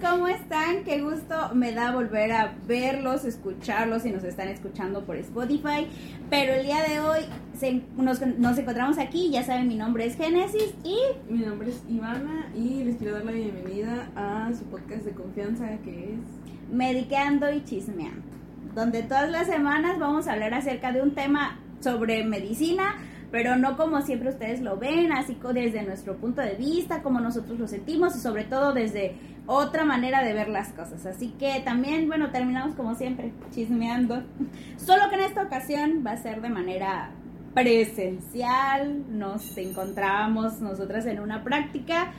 ¿cómo están? Qué gusto me da volver a verlos, escucharlos y nos están escuchando por Spotify. Pero el día de hoy nos, nos, encontramos aquí, ya saben, mi nombre es Génesis y... Mi nombre es Ivana y les quiero dar la bienvenida a su podcast de confianza que es... Mediqueando y Chismeando, donde todas las semanas vamos a hablar acerca de un tema sobre medicina, pero no como siempre ustedes lo ven, así desde nuestro punto de vista, como nosotros lo sentimos y sobre todo desde otra manera de ver las cosas. Así que también, bueno, terminamos como siempre, chismeando. Solo que en esta ocasión va a ser de manera presencial, nos encontramos nosotras en una práctica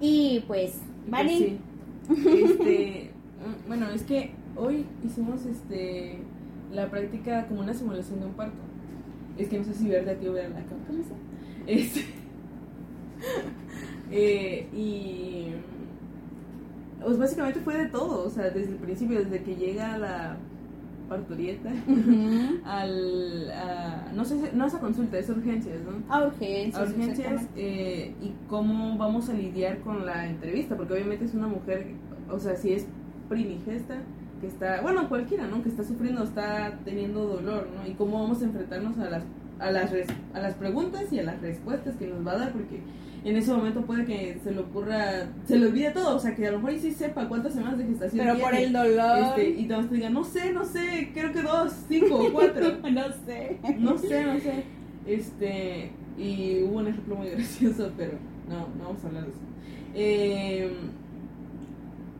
y pues, ¿vale? Este, bueno, es que hoy hicimos este la práctica como una simulación de un parto. Es que no sé si verde a ti o ver la cámara. Este, eh, y pues básicamente fue de todo, o sea, desde el principio, desde que llega la parturieta al no sé no es a consulta es urgencias no a urgencias a urgencias eh, y cómo vamos a lidiar con la entrevista porque obviamente es una mujer o sea si es primigesta que está bueno cualquiera no que está sufriendo está teniendo dolor no y cómo vamos a enfrentarnos a las a las a las preguntas y a las respuestas que nos va a dar porque en ese momento puede que se le ocurra, se le olvide todo, o sea, que a lo mejor y sí sepa cuántas semanas de gestación Pero por el dolor. Este, y te diga, no sé, no sé, creo que dos, cinco, cuatro. no sé. No sé, no sé. Este, y hubo un ejemplo muy gracioso, pero no, no vamos a hablar de eso. Eh,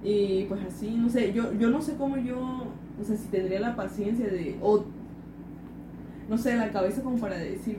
y pues así, no sé, yo, yo no sé cómo yo, o sea, si tendría la paciencia de, o no sé, la cabeza como para decir,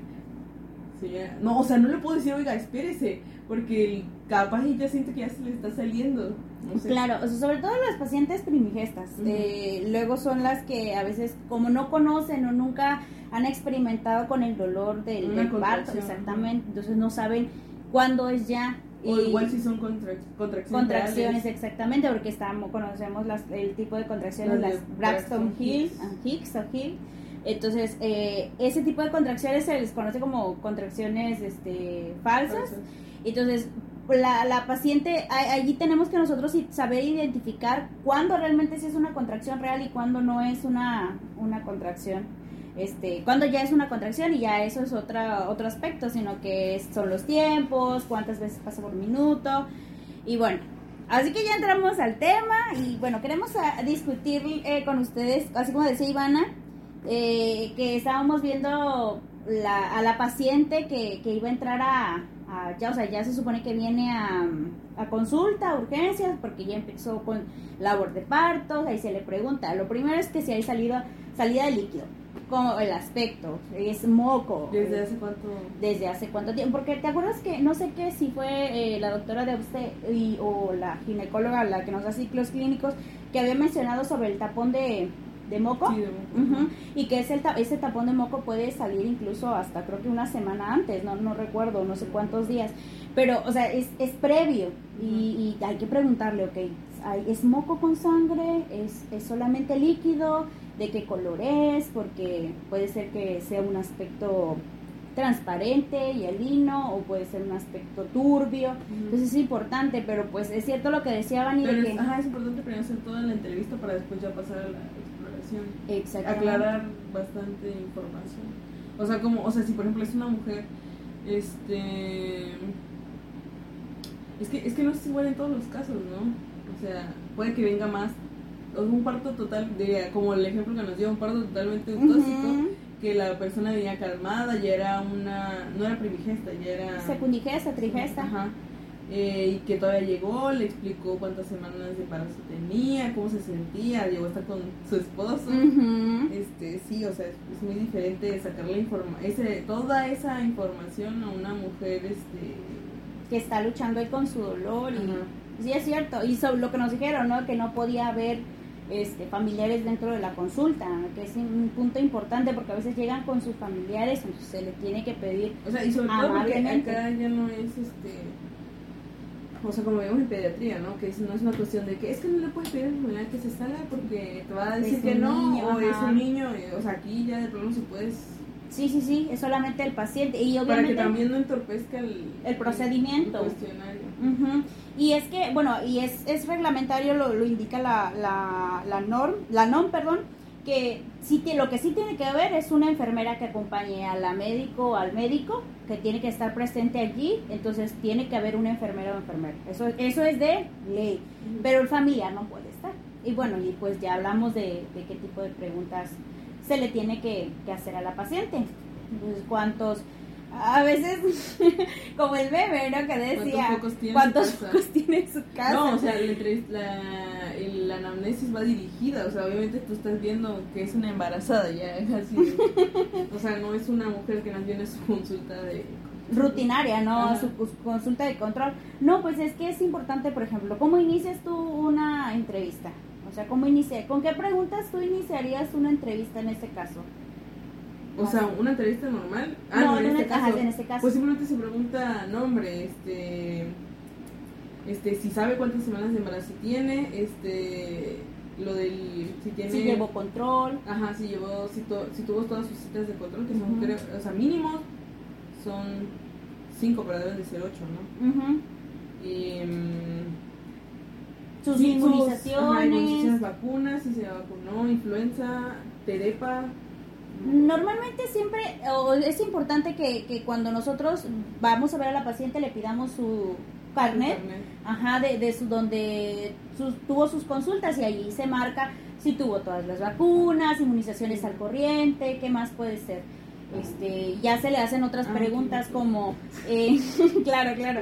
no, o sea, no le puedo decir, oiga, espérese, porque capaz y ya siente que ya se le está saliendo. Claro, o sea, sobre todo las pacientes primigestas. Eh, luego son las que a veces, como no conocen o nunca han experimentado con el dolor del, parto, exactamente, entonces no saben cuándo es ya. O igual si son contracciones. Contracciones, exactamente, porque estamos, conocemos las, el tipo de contracciones, las, Braxton Hill, Hicks o Hill entonces, eh, ese tipo de contracciones se les conoce como contracciones este, falsas. Entonces, la, la paciente, allí tenemos que nosotros saber identificar cuándo realmente es una contracción real y cuándo no es una, una contracción. Este, cuando ya es una contracción y ya eso es otra, otro aspecto, sino que son los tiempos, cuántas veces pasa por minuto. Y bueno, así que ya entramos al tema y bueno, queremos discutir eh, con ustedes, así como decía Ivana, eh, que estábamos viendo la, a la paciente que, que, iba a entrar a, ya, o sea, ya se supone que viene a, a consulta, a urgencias, porque ya empezó con labor de partos, ahí se le pregunta, lo primero es que si hay salido, salida de líquido, como el aspecto, es moco. ¿Desde hace cuánto? Desde hace cuánto tiempo, porque te acuerdas que, no sé qué, si fue eh, la doctora de usted y, o la ginecóloga la que nos da ciclos clínicos, que había mencionado sobre el tapón de de moco, y que ese, ese tapón de moco puede salir incluso hasta creo que una semana antes, no, no recuerdo, no sé cuántos días, pero o sea, es, es previo y, hay que preguntarle, ok, ¿es moco con sangre? ¿Es, ¿Es solamente líquido? ¿De qué color es? Porque puede ser que sea un aspecto transparente y alino o puede ser un aspecto turbio. Entonces es importante, pero pues es cierto lo que decía Vani. Pero es, ajá, es importante primero hacer toda la entrevista para después ya pasar a la aclarar bastante información. O sea, como, o sea, si por ejemplo es una mujer, este es que, es que no es igual en todos los casos, ¿no? O sea, puede que venga más, un parto total, de, como el ejemplo que nos dio, un parto totalmente tóxico, que la persona venía calmada, ya era una, no era primigesta, ya era... Secundigesta, trigesta. Ajá. Eh, y que todavía llegó, le explicó cuántas semanas de embarazo tenía, cómo se sentía, llegó a estar con su esposo. Este, sí, o sea, es muy diferente sacarle informa ese toda esa información a una mujer este que está luchando ahí con su dolor y sí es cierto, y sobre lo que nos dijeron, ¿no? Que no podía haber este, familiares dentro de la consulta, que es un punto importante porque a veces llegan con sus familiares, entonces se le tiene que pedir o sea, y sobre todo porque acá ya no es este o sea, como vemos en pediatría, ¿no? Que no es una cuestión de que es que no le puedes pedir a la que se salga porque te va a decir que no, o es un niño, o sea, aquí ya de pronto se puedes Sí, sí, sí, es solamente el paciente. Y obviamente, Para que también no entorpezca el, el procedimiento. Y es que, bueno, y es, es reglamentario, lo, lo indica la, la, la norm, la NOM, perdón, que sí, lo que sí tiene que haber es una enfermera que acompañe a la médico o al médico, que tiene que estar presente allí, entonces tiene que haber una enfermera o enfermero. Eso, eso es de ley, pero el familiar no puede estar. Y bueno, y pues ya hablamos de, de qué tipo de preguntas se le tiene que, que hacer a la paciente. Entonces, ¿cuántos a veces como el bebé, ¿no? Que decía cuántos focos tiene, en su casa. No, o sea, la, la, anamnesis va dirigida, o sea, obviamente tú estás viendo que es una embarazada ya, es así. o sea, no es una mujer que nos viene su consulta de rutinaria, ¿no? Su, consulta de control. No, pues es que es importante, por ejemplo, ¿cómo inicias tú una entrevista? O sea, ¿cómo inicia? ¿Con qué preguntas tú iniciarías una entrevista en este caso? O sea, una entrevista normal. Ah, no, en, este caso, en este caso. Pues simplemente se pregunta nombre, este, este, si sabe cuántas semanas de embarazo tiene, este, lo del, si tiene. Si llevó control. Ajá, si llevó, si, si tuvo todas sus citas de control, que son, creo, o sea, mínimo son cinco, pero deben de ser ocho, ¿no? y, mm, sus inmunizaciones. Sus, vacunas, si se vacunó, influenza, terepa Normalmente siempre es importante que, que, cuando nosotros vamos a ver a la paciente le pidamos su carnet, ajá, de, de, su donde tuvo sus consultas y allí se marca si tuvo todas las vacunas, inmunizaciones al corriente, qué más puede ser. Este, ya se le hacen otras ah, preguntas como, eh, claro, claro,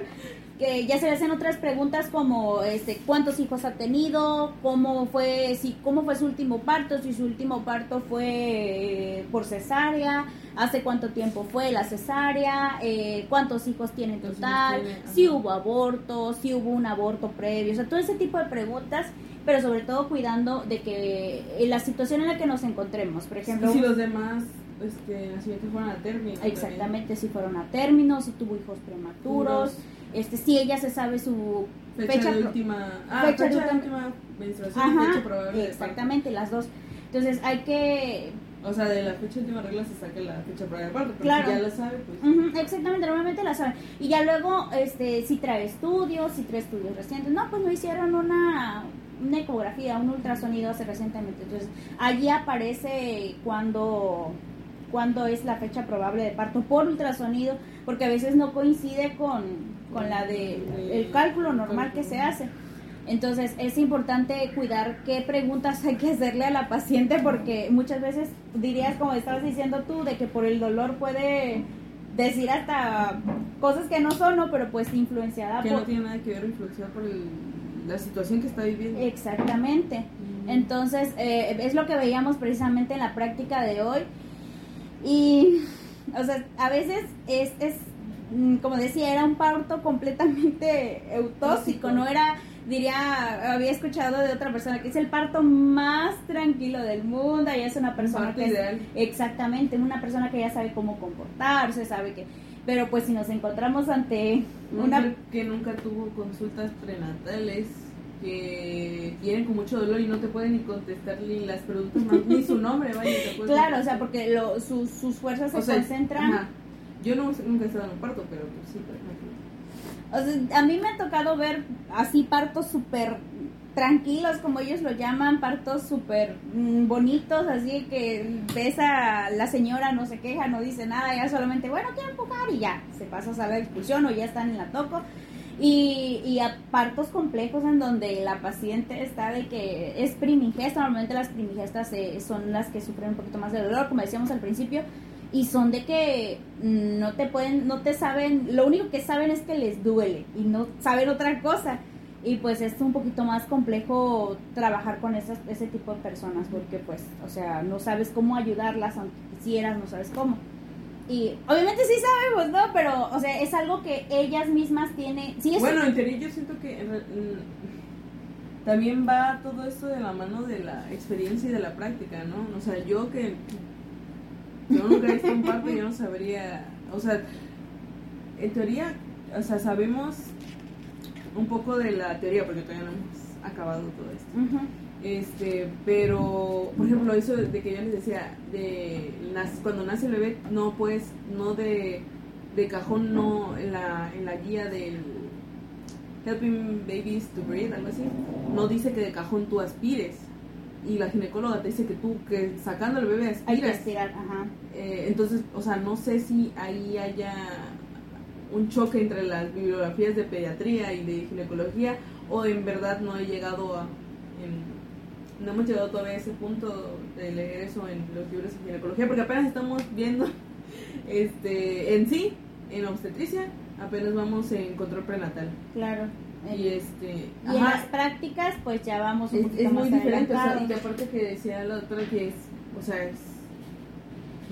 que ya se le hacen otras preguntas como este cuántos hijos ha tenido, cómo fue si cómo fue su último parto, si su último parto fue eh, por cesárea, hace cuánto tiempo fue la cesárea, eh, cuántos hijos tiene en total, si hubo aborto, si hubo un aborto previo, o sea, todo ese tipo de preguntas, pero sobre todo cuidando de que en la situación en la que nos encontremos, por ejemplo, si los demás este, nacimientos fueron a término. Exactamente, si fueron a término, si tuvo hijos prematuros este si ella se sabe su fecha, de última ah, fecha, de última menstruación fecha probable exactamente las dos entonces hay que o sea, de la fecha de última regla se saca la fecha probable de parto, pero claro. si ya la sabe, pues... exactamente, normalmente la saben. Y ya luego, este, si trae estudios, si trae estudios recientes. No, pues no hicieron una, una ecografía, un ultrasonido hace recientemente. Entonces, allí aparece cuando cuándo es la fecha probable de parto por ultrasonido, porque a veces no coincide con, con la de el cálculo normal que se hace. Entonces es importante cuidar qué preguntas hay que hacerle a la paciente porque muchas veces dirías, como estabas diciendo tú, de que por el dolor puede decir hasta cosas que no son, ¿no? pero pues influenciada que no tiene nada que ver influenciada por la situación que está viviendo. Exactamente. Entonces eh, es lo que veíamos precisamente en la práctica de hoy y, o sea, a veces es, es mm, como decía, era un parto completamente eutóxico, no era, diría, había escuchado de otra persona que es el parto más tranquilo del mundo y es una persona que ideal. exactamente, una persona que ya sabe cómo comportarse, sabe que pero pues si nos encontramos ante una que nunca tuvo consultas prenatales que vienen con mucho dolor y no te pueden ni contestar ni las preguntas ni su nombre, vaya. claro, o sea, porque lo, sus, sus fuerzas se concentran. Yo no, nunca he estado en un parto, pero pues sí, O sea, a mí me ha tocado ver así partos súper tranquilos, como ellos lo llaman, partos súper mm, bonitos, así que ves a la señora, no se queja, no dice nada, ya solamente, bueno, quiero empujar y ya, se pasa a de expulsión o ya están en la toco. Y, y a partos complejos en donde la paciente está de que es primigesta, normalmente las primigestas eh, son las que sufren un poquito más de dolor, como decíamos al principio, y son de que no te pueden, no te saben, lo único que saben es que les duele y no saben otra cosa. Y pues es un poquito más complejo trabajar con esas, ese tipo de personas porque pues, o sea, no sabes cómo ayudarlas aunque quisieras, no sabes cómo. Y obviamente sí sabemos, ¿no? Pero, o sea, es algo que ellas mismas tienen. Sí, bueno, en teoría yo siento que también va todo esto de la mano de la experiencia y de la práctica, ¿no? O sea, yo que. Yo nunca he visto un parto, yo no sabría. O sea, en teoría, o sea, sabemos un poco de la teoría, porque todavía no hemos acabado todo esto. Este, pero, por ejemplo, eso de que yo les decía, de cuando nace el bebé, no pues, no de, de cajón, no en la, en la guía del Helping Babies to Breathe, algo así, no dice que de cajón tú aspires. Y la ginecóloga te dice que tú, que sacando el bebé aspiras. Hay que aspirar, ajá. Eh, entonces, o sea, no sé si ahí haya un choque entre las bibliografías de pediatría y de ginecología o en verdad no he llegado a no hemos llegado todavía a ese punto de leer eso en los libros de ginecología porque apenas estamos viendo este en sí en obstetricia apenas vamos en control prenatal. Claro. Y este y en las prácticas pues ya vamos un es, es muy diferente o sea, y aparte que decía la doctora que es o sea es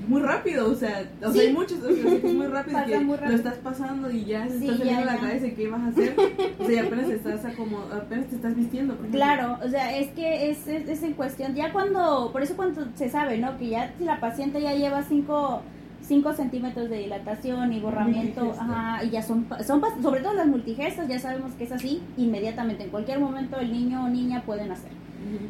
muy rápido, o sea, o sea hay muchos, es muy rápido que lo estás pasando y ya se está saliendo la cabeza y qué vas a hacer, o sea, apenas estás apenas te estás vistiendo. claro, o sea, es que es, es, en cuestión, ya cuando, por eso cuando se sabe, ¿no? Que ya si la paciente ya lleva 5 5 centímetros de dilatación y borramiento, ajá, y ya son, son, sobre todo las multigestas, ya sabemos que es así, inmediatamente, en cualquier momento el niño o niña pueden hacer.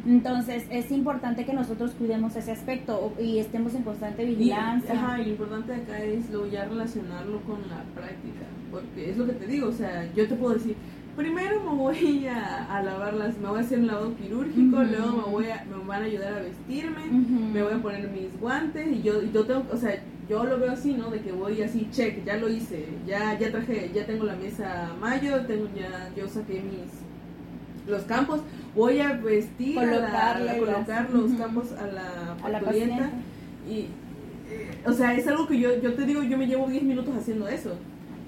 Entonces es importante que nosotros cuidemos ese aspecto y estemos en constante vigilancia. Y, ajá, y lo importante acá es lo ya relacionarlo con la práctica, porque es lo que te digo, o sea, yo te puedo decir, primero me voy a, a lavarlas, me voy a hacer un lavado quirúrgico, luego me voy a, me van a ayudar a vestirme, me voy a poner mis guantes y yo, y yo tengo, o sea, yo lo veo así, ¿no? De que voy así, check, ya lo hice, ya, ya traje, ya tengo la mesa mayo, tengo ya, yo saqué mis los campos, voy a vestir, a, colocar los campos a la parturienta y eh, o sea, es algo que yo, yo te digo, yo me llevo 10 minutos haciendo eso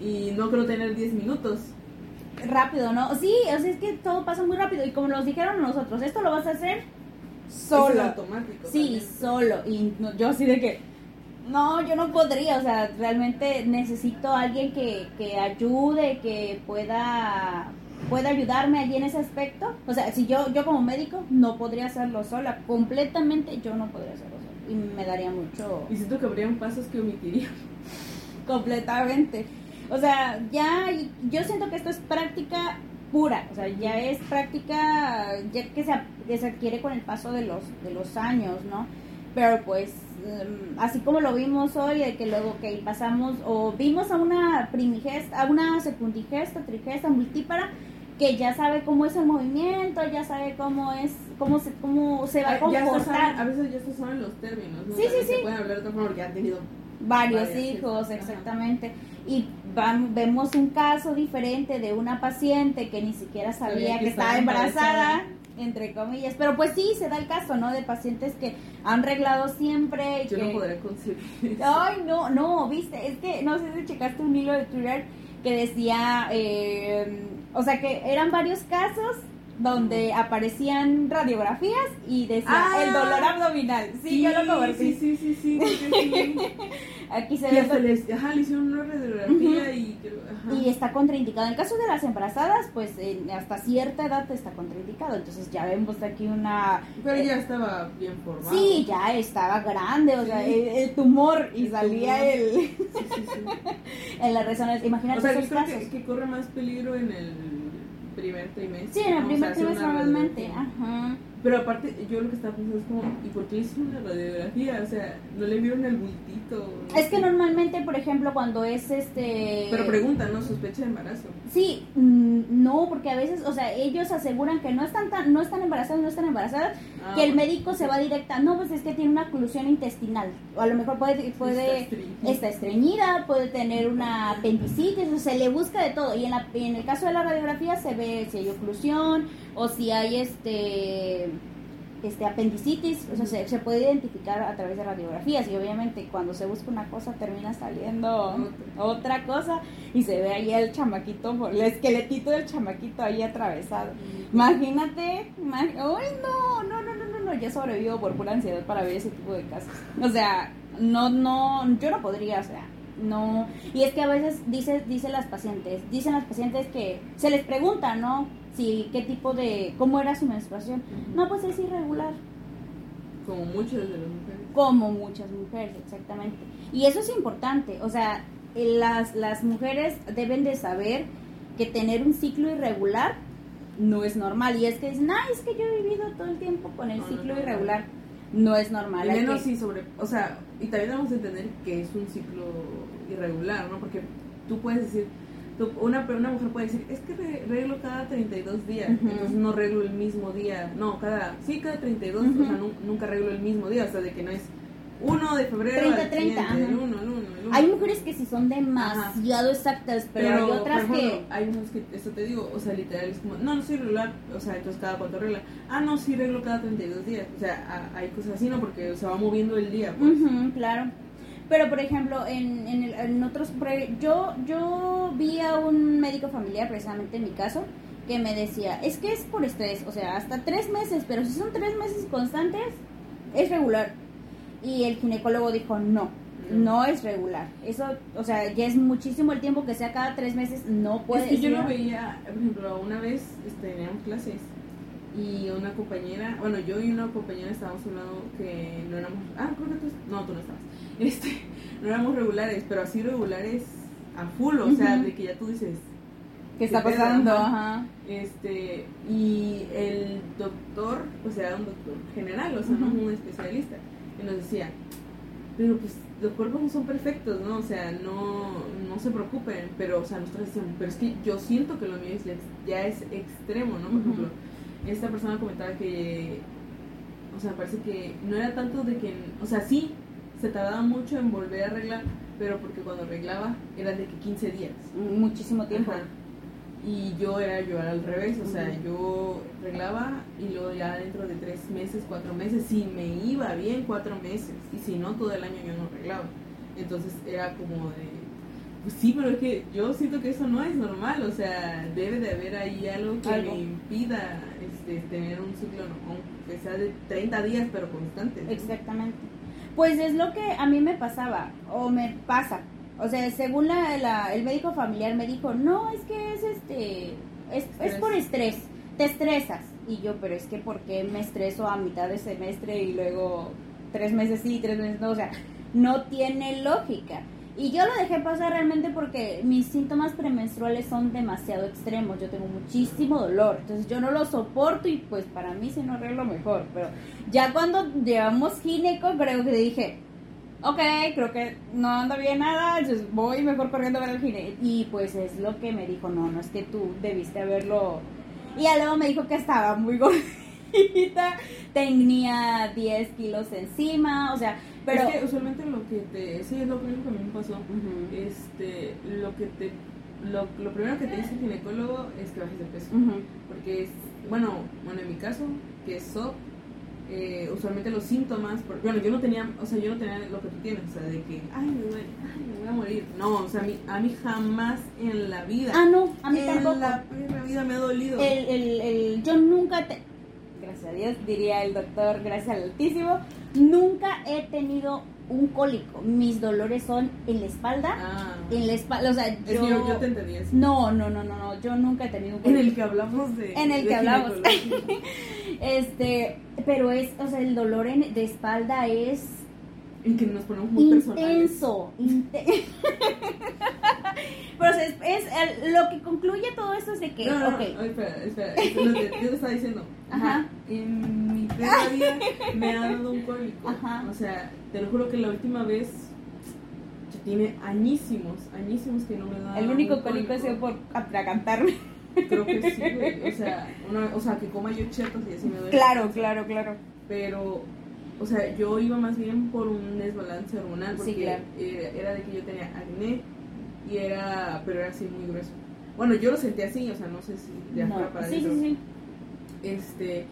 y no creo tener 10 minutos. Rápido, ¿no? Sí, o sea, es que todo pasa muy rápido y como nos dijeron nosotros, esto lo vas a hacer solo. automático. Sí, solo. Y yo así de que, no, yo no podría, o sea, realmente necesito a alguien que, que ayude, que pueda puede ayudarme allí en ese aspecto. O sea, si yo, yo como médico no podría hacerlo sola, completamente yo no podría hacerlo sola. Y me daría mucho... Y siento que habrían pasos que omitiría. completamente. O sea, ya yo siento que esto es práctica pura, o sea, ya es práctica ya que se, que se adquiere con el paso de los, de los años, ¿no? Pero pues em, así como lo vimos hoy, de que luego que pasamos o vimos a una primigesta, a una secundigesta, trigesta, multípara, que ya sabe cómo es el movimiento, ya sabe cómo es, cómo se, cómo se va a comportar. a veces ya se saben los términos, ¿no? Sí, sí, sí. Se pueden hablar de forma porque han tenido varios hijos, exactamente. Y vemos un caso diferente de una paciente que ni siquiera sabía, que, estaba embarazada, entre comillas. Pero pues sí, se da el caso, ¿no? De pacientes que han reglado siempre. Yo no podré concebir. Ay, no, no, viste, es que no sé si checaste un hilo de Twitter que decía, eh, o sea, que eran varios casos donde aparecían radiografías y decía ah. el dolor abdominal. Sí, yo lo convertí. Sí, sí, sí, sí. Aquí se ve. ajá, le hicieron una radiografía y. Y está contraindicado. En el caso de las embarazadas, pues hasta cierta edad está contraindicado. Entonces ya vemos aquí una. Pero ya estaba bien formado. Sí, ya estaba grande, o sea, el, tumor y salía el. Sí, sí, sí. en la resonancia. Imagínate. O sea, yo creo que, que corre más peligro en el primer trimestre. Sí, en el primer trimestre normalmente, ajá. Pero aparte, yo lo que estaba pensando es como, ¿y por qué hizo una radiografía? O sea, ¿no le vieron el bultito? es que normalmente, por ejemplo, cuando es este... Pero preguntan, ¿no? Sospecha de embarazo. Sí, mm, no, porque a veces, o sea, ellos aseguran que no están tan, no están embarazados, no están embarazadas, ah, que el médico se va directa, no, pues es que tiene una oclusión intestinal, o a lo mejor puede, puede está, estreñida, puede tener una apendicitis, o sea, se le busca de todo, y en, la, en el caso de la radiografía se ve si hay oclusión, o si hay este este apendicitis, o sea, se, puede identificar a través de radiografías y obviamente cuando se busca una cosa termina saliendo otra cosa y se ve ahí el chamaquito, el esqueletito del chamaquito ahí atravesado. Imagínate, ¡ay no, no, no, no, no, no, yo sobrevivo por pura ansiedad para ver ese tipo de casos. O sea, no, no, yo no podría, o sea, no. Y es que a veces dice, dicen las pacientes, dicen las pacientes que se les pregunta, ¿no? Si, qué tipo de, cómo era su menstruación. No, pues es irregular. Como muchas de las mujeres. Como muchas mujeres, exactamente. Y eso es importante, o sea, las, las mujeres deben de saber que tener un ciclo irregular no es normal. Y es que dicen, ay, es que yo he vivido todo el tiempo con el ciclo irregular. No es normal. Y menos si sobre, o sea, y también debemos entender que es un ciclo irregular, ¿no? Porque tú puedes decir, una, una mujer puede decir, es que reglo cada 32 días, entonces no reglo el mismo día, no, cada, sí, cada 32, o sea, nunca reglo el mismo día, o sea, de que no es 1 de febrero 30, 30, Hay mujeres que sí son demasiado exactas, pero, hay otras que... Hay unos que, esto te digo, o sea, literal es como, no, no soy regular, o sea, entonces cada cuánto regla. Ah, no, sí reglo cada 32 días, o sea, hay cosas así, ¿no? Porque se va moviendo el día, pues. claro. Pero, por ejemplo, en, en, el, en otros... Yo, yo vi a un médico familiar, precisamente en mi caso, que me decía, es que es por estrés, o sea, hasta tres meses, pero si son tres meses constantes, es regular y el ginecólogo dijo no, no es regular. Eso, o sea, ya es muchísimo el tiempo que sea cada tres meses, no puede Es que yo lo veía, por ejemplo, una vez este, teníamos clases y una compañera, bueno, yo y una compañera estábamos hablando que no éramos, ah, creo que tú, no, tú no estabas, este, no éramos regulares, pero así regulares a full, o sea, de que ya tú dices, ¿Qué está pasando? Ajá. Este, y el doctor, o sea, un doctor general, o sea, no un especialista y nos decía, pero pues los cuerpos no son perfectos, ¿no? O sea, no, no se preocupen, pero, o sea, nosotros decíamos, pero es que yo siento que lo mío ya es extremo, ¿no? Por ejemplo, esta persona comentaba que, o sea, parece que no era tanto de que, o sea, sí, se tardaba mucho en volver a arreglar, pero porque cuando arreglaba era de que 15 días. Muchísimo tiempo y yo era yo al revés, o sea, yo arreglaba y luego ya dentro de tres meses, cuatro meses, si me iba bien cuatro meses y si no todo el año yo no arreglaba. Entonces era como de, pues sí, pero es que yo siento que eso no es normal, o sea, debe de haber ahí algo que me impida este, tener un ciclo, que sea de 30 días pero constante. Exactamente. Pues es lo que a mí me pasaba o me pasa o sea, según la, el médico familiar me dijo, no, es que es este, es, es, por estrés, te estresas. Y yo, pero es que ¿por qué me estreso a mitad de semestre y luego tres meses sí, tres meses no? O sea, no tiene lógica. Y yo lo dejé pasar realmente porque mis síntomas premenstruales son demasiado extremos. Yo tengo muchísimo dolor. Entonces yo no lo soporto y pues para mí se no arreglo mejor. Pero ya cuando llevamos gineco, creo que dije, ok, creo que no anda bien nada, entonces voy mejor corriendo a ver al gine. Y pues es lo que me dijo, no, no es que tú debiste haberlo. Y luego me dijo que estaba muy gordita, tenía 10 kilos encima, o sea, pero... Es que usualmente lo que te... Sí, es lo primero que a mí me pasó. este, lo que te... Lo, lo, primero que te dice el ginecólogo es que bajes de peso. Porque es... Bueno, bueno, en mi caso, que es SOP, eh, usualmente los síntomas, bueno, yo no tenía, o sea, yo no tenía lo que tú tienes, o sea, de que, ay, me voy, ay, me voy a morir. No, o sea, a mí, a mí jamás en la vida. Ah, no, a mí tampoco. En la, vida me ha dolido. El, el, el, yo nunca, te, gracias a Dios, diría el doctor, gracias al Altísimo, nunca he tenido un cólico. Mis dolores son en la espalda. Ah. En la espalda, o sea, yo, yo, te entendí eso. No, no, no, no, no, yo nunca he tenido un cólico. En el que hablamos de. En el que hablamos. este, pero es, o sea, el dolor en, de espalda es en que nos ponemos muy intenso. Pero es, es lo que concluye todo esto es de que. No, no, espera, espera. lo que yo te estaba diciendo. Ajá. En mi primera vida me ha dado un cólico. Ajá. O sea, te lo juro que la última vez. Ya tiene añísimos, añísimos que no me da. El único cólico ha sido por atragantarme. Creo que sí, güey. O sea, una, o sea, que coma yo chetos y así me duele. Claro, claro, claro. Pero o sea, yo iba más bien por un desbalance hormonal porque era, de que yo tenía acné y era, pero era así muy grueso. Bueno, yo lo sentí así, o sea, no sé si de afuera para sí, Sí, sí. Este,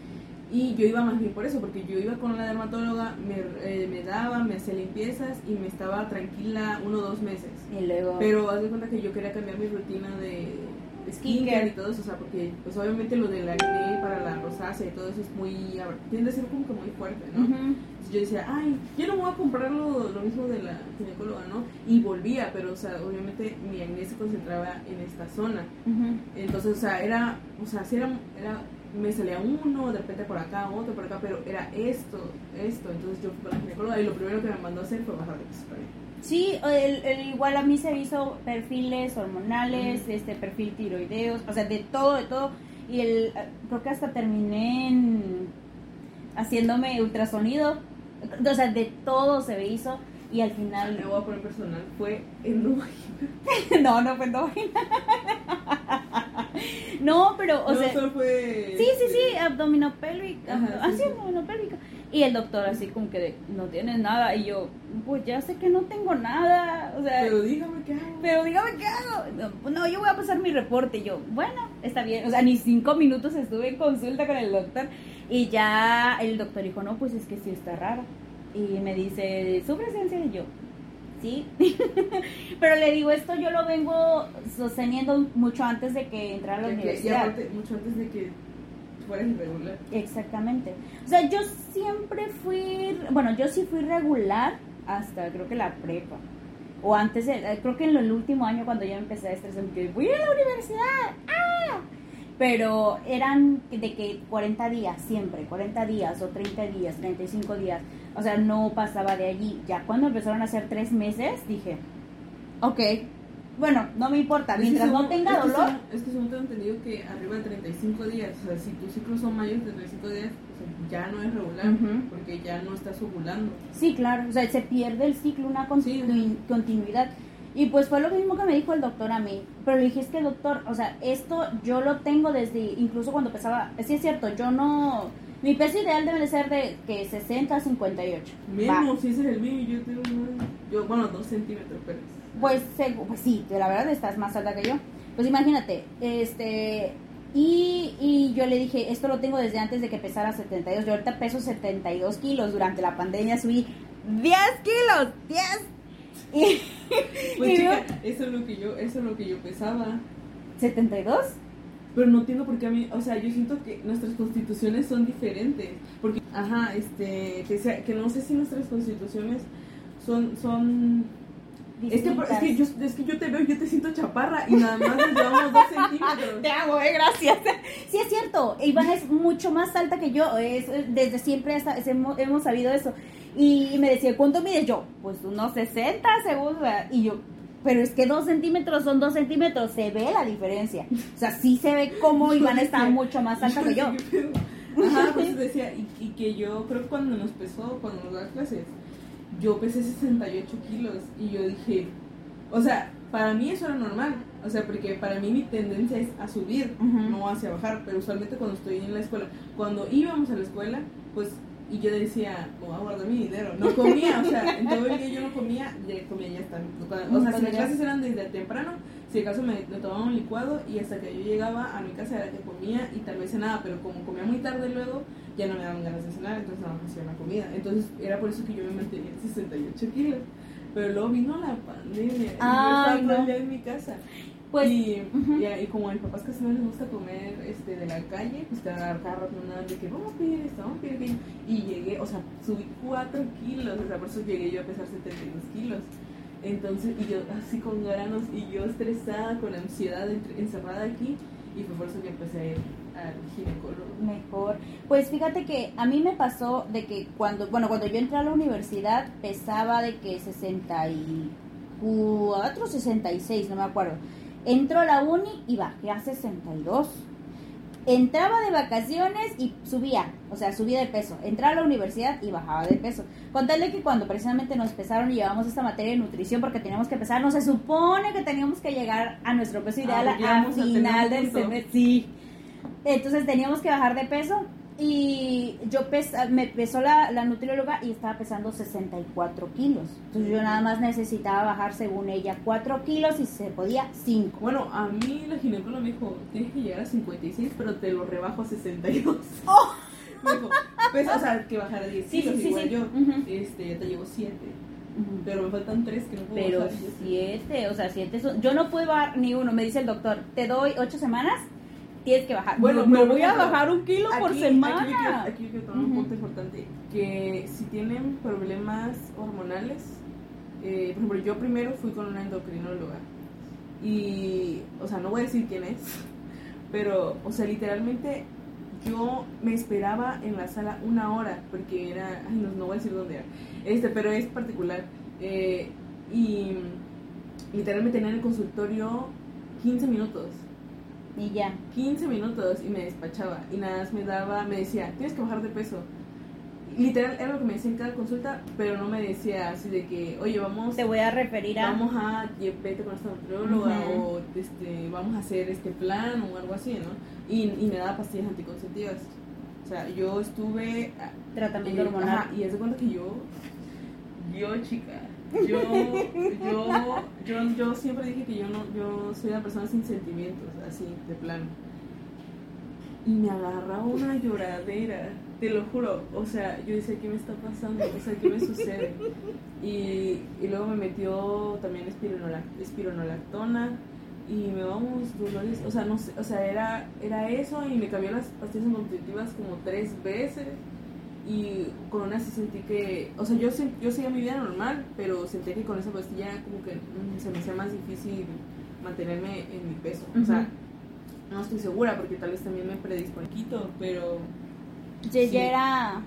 y yo iba más bien por eso, porque yo iba con la dermatóloga, me, eh, me daba, me hacía limpiezas y me estaba tranquila uno o dos meses. Y luego... Pero haz de cuenta que yo quería cambiar mi rutina de skincare y todo eso, o sea, porque pues obviamente lo del acné para la rosácea y todo eso es muy, tiende a ser como que muy fuerte, ¿no? Yo decía, ay, yo no voy a comprar lo, lo, mismo de la ginecóloga, ¿no? Y volvía, pero, o sea, obviamente mi acné se concentraba en esta zona. Entonces, o sea, era, o sea, si era, era, me salía uno, de repente por acá, otro por acá, pero era esto, esto. Entonces yo fui con la ginecóloga y lo primero que me mandó a hacer fue bajar de peso Sí, el, igual a mí se hizo perfiles hormonales, este perfil tiroideos, o sea, de todo, de todo. Y el, creo que hasta terminé en, haciéndome ultrasonido. O sea, de todo se me hizo. Y al final. Me voy a poner personal. Fue en no, no fue en no, pero, o no, sea. Solo fue. Sí, sí, sí, abdominopélvico. Ah, sí, abdominopélvico. Y el doctor así como que no tienes nada. Y yo, pues ya sé que no tengo nada. O sea, pero dígame qué hago. Pero dígame qué hago. No, yo voy a pasar mi reporte. Y yo, bueno, está bien. O sea, ni cinco minutos estuve en consulta con el doctor. Y ya el doctor dijo, no, pues es que sí está raro. Y me dice, ¿su presencia? Y yo, sí. pero le digo, esto yo lo vengo sosteniendo mucho antes de que entrara a la universidad. mucho antes de que fueras irregular. Exactamente. O sea, yo siempre fui, bueno, yo sí fui regular hasta creo que la prepa. O antes, eh, creo que en el último año cuando yo empecé a estresar, que voy a la universidad. ¡Ah! Pero eran de que 40 días siempre, 40 días o 30 días, 35 días. O sea, no pasaba de allí. Ya cuando empezaron a hacer tres meses, dije, ok, bueno, no me importa, mientras no tenga dolor. es que según tengo entendido que arriba de 35 días, o sea, si tus ciclos son mayores de 35 días, ya no es regular, porque ya no estás ovulando. Sí, claro, o sea, se pierde el ciclo, una continuidad. Y pues fue lo mismo que me dijo el doctor a mí. Pero le dije, es que doctor, o sea, esto yo lo tengo desde, incluso cuando pesaba, sí es cierto, yo no, mi peso ideal debe de ser de que 60 a 58. Menos, si ese es el mío, yo tengo, yo, bueno, 2 centímetros, pero... Pues, pues sí, la verdad estás más alta que yo. Pues imagínate, este, y, y, yo le dije, esto lo tengo desde antes de que pesara 72. Yo ahorita peso 72 kilos. Durante la pandemia subí 10 kilos. 10. Y, pues chica, eso es lo que yo, eso es lo que yo pesaba. ¿72? Pero no entiendo por qué a mí, o sea, yo siento que nuestras constituciones son diferentes. Porque, ajá, este, que, sea, que no sé si nuestras constituciones son, son es que, es que, yo, es que yo te veo yo te siento chaparra y nada más nos llevamos dos centímetros. Te amo, eh, gracias. Sí, es cierto. Iván es mucho más alta que yo. Es, desde siempre hasta, hemos, hemos, sabido eso. Y me decía, ¿cuánto mides yo? Pues unos 60 según. Y yo, pero es que dos centímetros son dos centímetros. Se ve la diferencia. O sea, sí se ve como Iván está mucho más alta que yo. Ajá, pues decía, y, y que yo creo que cuando nos pesó, cuando nos da clases yo pesé 68 kilos y yo dije, o sea, para mí eso era normal, o sea, porque para mí mi tendencia es a subir, no hacia bajar, pero usualmente cuando estoy en la escuela, cuando íbamos a la escuela, pues, y yo decía, voy a guardar mi dinero, no comía, o sea, en todo el día yo no comía, ya comía ya está, o sea, si las clases eran desde temprano, si acaso me, tomaba un licuado y hasta que yo llegaba a mi casa era que comía y tal vez nada, pero como comía muy tarde luego, ya no me daban ganas de cenar, entonces nada más hacía una comida. Entonces era por eso que yo me mantenía en 68 kilos. Pero luego vino la pandemia y yo estaba en mi casa. Pues, y, y, como a mis papás casi no les gusta comer este, de la calle, pues cada rato me de que vamos a pedir esto, vamos a pedir aquello. Y llegué, o sea, subí 4 kilos, o sea, por eso llegué yo a pesar 72 kilos. Entonces, y yo así con granos, y yo estresada, con ansiedad, encerrada aquí, y fue por eso que empecé a ir al ginecólogo. Mejor. Pues fíjate que a mí me pasó de que cuando, bueno, cuando yo entré a la universidad pesaba de que 64, 66, no me acuerdo. Entró a la uni y bajé a 62 entraba de vacaciones y subía, o sea, subía de peso. Entraba a la universidad y bajaba de peso. Contarle que cuando precisamente nos pesaron y llevamos esta materia de nutrición porque teníamos que pesar, no se supone que teníamos que llegar a nuestro peso ideal ah, al final del semestre. Sí. Entonces teníamos que bajar de peso y yo pesa, me pesó la, la, nutrióloga y estaba pesando 64 kilos. Entonces yo nada más necesitaba bajar, según ella, 4 kilos y se podía 5. Bueno, a mí la ginecóloga me dijo, tienes que llegar a 56, pero te lo rebajo a 62. ¡Oh! me dijo, pues, o sea, que bajar a 10 kilos, igual yo. este, ya te llevo 7. Pero me faltan 3 que no puedo Pero 7, o sea, 7 Yo no puedo bajar ni uno, me dice el doctor. Te doy 8 semanas tienes que bajar. Bueno, me voy a bajar un kilo por semana. Aquí, aquí quiero tomar un punto importante, que si tienen problemas hormonales, eh, por ejemplo, yo primero fui con una endocrinóloga y, o sea, no voy a decir quién es, pero, o sea, literalmente yo me esperaba en la sala una hora, porque era, ay, no, no voy a decir dónde era, este, pero es particular, eh, y literalmente tenía en el consultorio 15 minutos Y ya. 15 minutos y me despachaba. Y nada más me daba, me decía, tienes que bajar de peso. Literal era lo que me decía en cada consulta, pero no me decía así de que, oye, vamos. Te voy a referir a. Vamos a. Vete con esta nutrióloga o este, vamos a hacer este plan o algo así, ¿no? Y, y me daba pastillas anticonceptivas. O sea, yo estuve... Tratamiento eh, hormonal. y es de cuenta que yo, yo chica, yo, yo, yo, yo siempre dije que yo no, yo soy una persona sin sentimientos, así, de plano. Y me agarraba una lloradera, te lo juro. O sea, yo decía, ¿qué me está pasando? O sea, ¿qué me sucede? Y, y luego me metió también espironolactona y me vamos dolores, o sea, no sé, o sea, era, era eso y me cambió las pastillas nutritivas como tres veces y con una sí sentí que, o sea, yo, yo seguía mi vida normal, pero sentí que con esa pastilla como que mm, se me hacía más difícil mantenerme en mi peso, o sea, no estoy segura porque tal vez también me predispongo pero... Ya, era...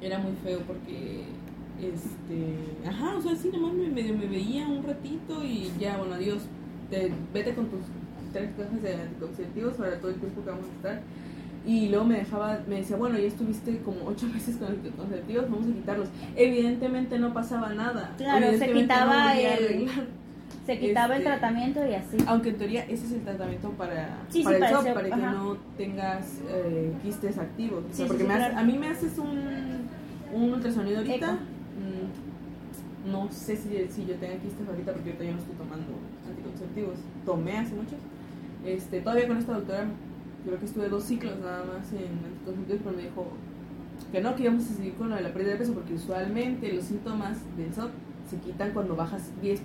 Era muy feo porque este ajá o sea sí nomás me, me veía un ratito y ya bueno adiós. Vete con tus tres cajas de anticonceptivos para todo el tiempo que vamos a estar. Y luego me dejaba, me decía, bueno, ya estuviste como ocho meses con anticonceptivos, vamos a quitarlos. Evidentemente no pasaba nada. Claro, se quitaba el... Se quitaba el este, tratamiento y así. Aunque en teoría ese es el tratamiento para, para el para que no tengas eh, quistes activos. porque a mí me haces un, un ultrasonido ahorita. Mm, no sé si, si yo tenga quistes ahorita porque yo todavía no estoy tomando anticonceptivos. Tomé hace mucho. Este, todavía con esta doctora, creo que estuve dos ciclos nada más en anticonceptivos, pero me dijo que no, que íbamos a seguir con la pérdida de peso, porque usualmente los síntomas del SOP se quitan cuando bajas 10%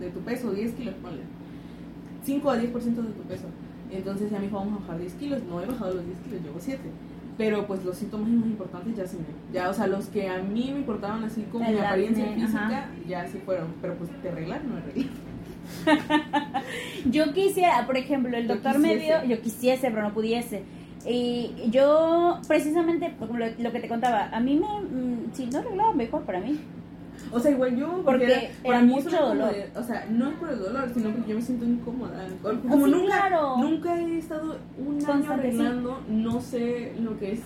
de tu peso, 10 kilos, ponle. 5 a 10% de tu peso. Entonces ya me dijo, vamos a bajar 10 kilos. No he bajado los 10 kilos, llevo 7 pero pues los síntomas más importantes ya se me, ya, o sea, los que a mí me importaban así como mi apariencia física, ya se fueron, pero pues te arreglar, no arreglar. yo quisiera, por ejemplo, el doctor me dio, yo quisiese, pero no pudiese. Y yo, precisamente, como lo, que te contaba, a mí me, mm, si no arreglaba, mejor para mí. O sea, igual yo, porque, era mucho dolor. o sea, no es por el dolor, sino porque yo me siento incómoda. Como nunca, nunca he estado un año arreglando, no sé lo que es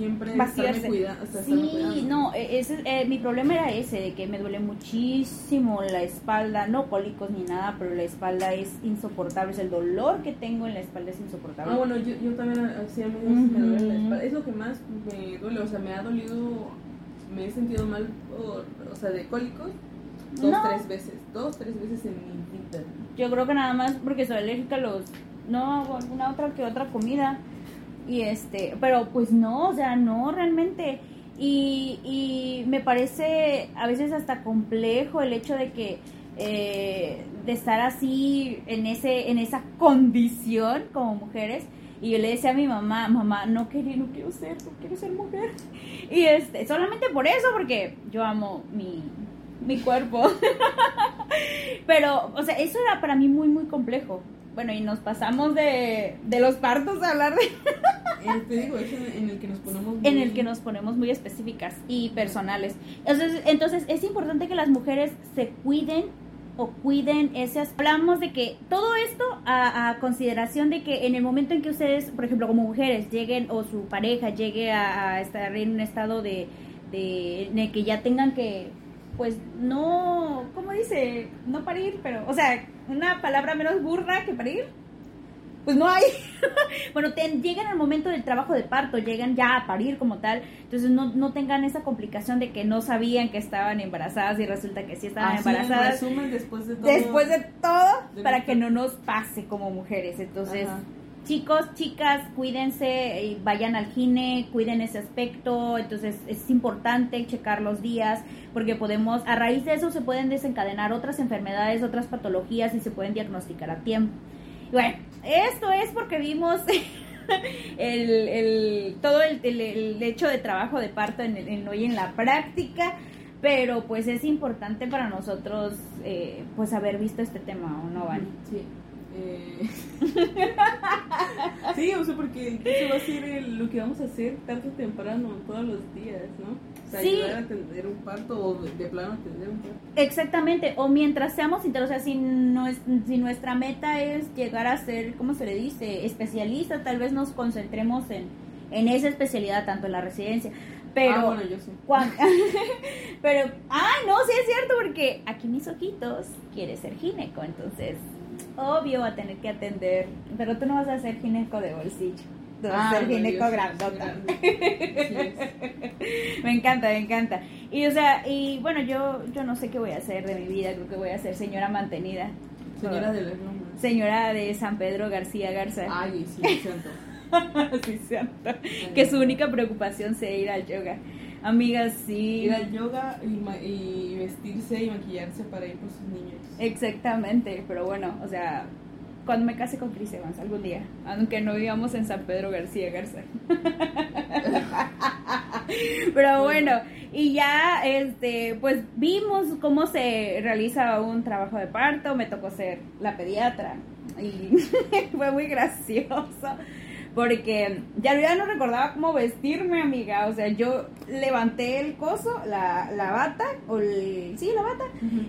siempre estarme cuidando. sí, no, e, ese, eh, mi problema era ese, de que me duele muchísimo la espalda, no cólicos ni nada, pero la espalda es insoportable, es el dolor que tengo en la espalda es insoportable. Ah, bueno, yo, yo también hacía uh -huh. me duele la espalda, es lo que más me duele, o sea, me ha dolido me he sentido mal, o sea, de cólicos, dos, tres veces, dos, tres veces en mi vida. Yo creo que nada más porque soy alérgica a los, no, alguna otra que otra comida. Y este, pero pues no, o sea, no realmente. Y, y me parece a veces hasta complejo el hecho de que eh, de estar así en ese en esa condición como mujeres y yo le decía a mi mamá, mamá, no quiero, no quiero ser, no quiero ser mujer. Y este, solamente por eso, porque yo amo mi, mi cuerpo. Pero, o sea, eso era para mí muy, muy complejo. Bueno, y nos pasamos de, de los partos a hablar de... Eh, te digo, es en el que nos ponemos muy... En el que nos ponemos muy específicas y personales. Entonces, entonces, es importante que las mujeres se cuiden o cuiden esas. Hablamos de que todo esto a, consideración de que en el momento en que ustedes, por ejemplo, como mujeres, lleguen o su pareja llegue a, estar en un estado de, de, en el que ya tengan que, pues no, ¿cómo dice? No parir, pero, o sea, una palabra menos burra que parir pues no hay. bueno, llegan al momento del trabajo de parto, llegan ya a parir como tal, entonces no, no tengan esa complicación de que no sabían que estaban embarazadas y resulta que sí estaban embarazadas. después de todo. Después de todo, para que no nos pase como mujeres. Entonces, chicos, chicas, cuídense, y vayan al gine, cuiden ese aspecto, entonces es importante checar los días, porque podemos, a raíz de eso se pueden desencadenar otras enfermedades, otras patologías y se pueden diagnosticar a tiempo. Bueno, esto es porque vimos el, todo el, hecho de trabajo de parto en, hoy en la práctica, pero pues es importante para nosotros eh, pues haber visto este tema, ¿o no, Vani? Sí. Eh, Sí, o sea, porque eso va a ser lo que vamos a hacer tarde o temprano, todos los días, ¿no? O sea, ayudar a atender un parto o de, plano atender un parto. Exactamente, o mientras seamos o sea, si, no es, si nuestra meta es llegar a ser, ¿cómo se le dice? Especialista, tal vez nos concentremos en, en esa especialidad, tanto en la residencia. Pero, ah, bueno, yo sí. pero, ah, no, sí es cierto, porque aquí mis ojitos quiere ser gineco, entonces, obvio va a tener que atender, pero tú no vas a ser gineco de bolsillo. Tú vas a ah, ser gineco grandota. me encanta, me encanta. Y o sea, y bueno, yo yo no sé qué voy a hacer de mi vida, creo que voy a ser señora mantenida. Señora de Señora de San Pedro García Garza. Ay, sí, siento. sí, Que su única preocupación sea ir al yoga. Amigas, sí. Ir al yoga y, vestirse y maquillarse para ir con sus niños. Exactamente, pero bueno, o sea, cuando me case con Chris Evans algún día, aunque no vivamos en San Pedro García Garza. Pero bueno, y ya este pues vimos cómo se realiza un trabajo de parto, me tocó ser la pediatra y fue muy gracioso porque ya, no recordaba cómo vestirme, amiga. O sea, yo levanté el coso, la, la bata, o el, sí, la bata,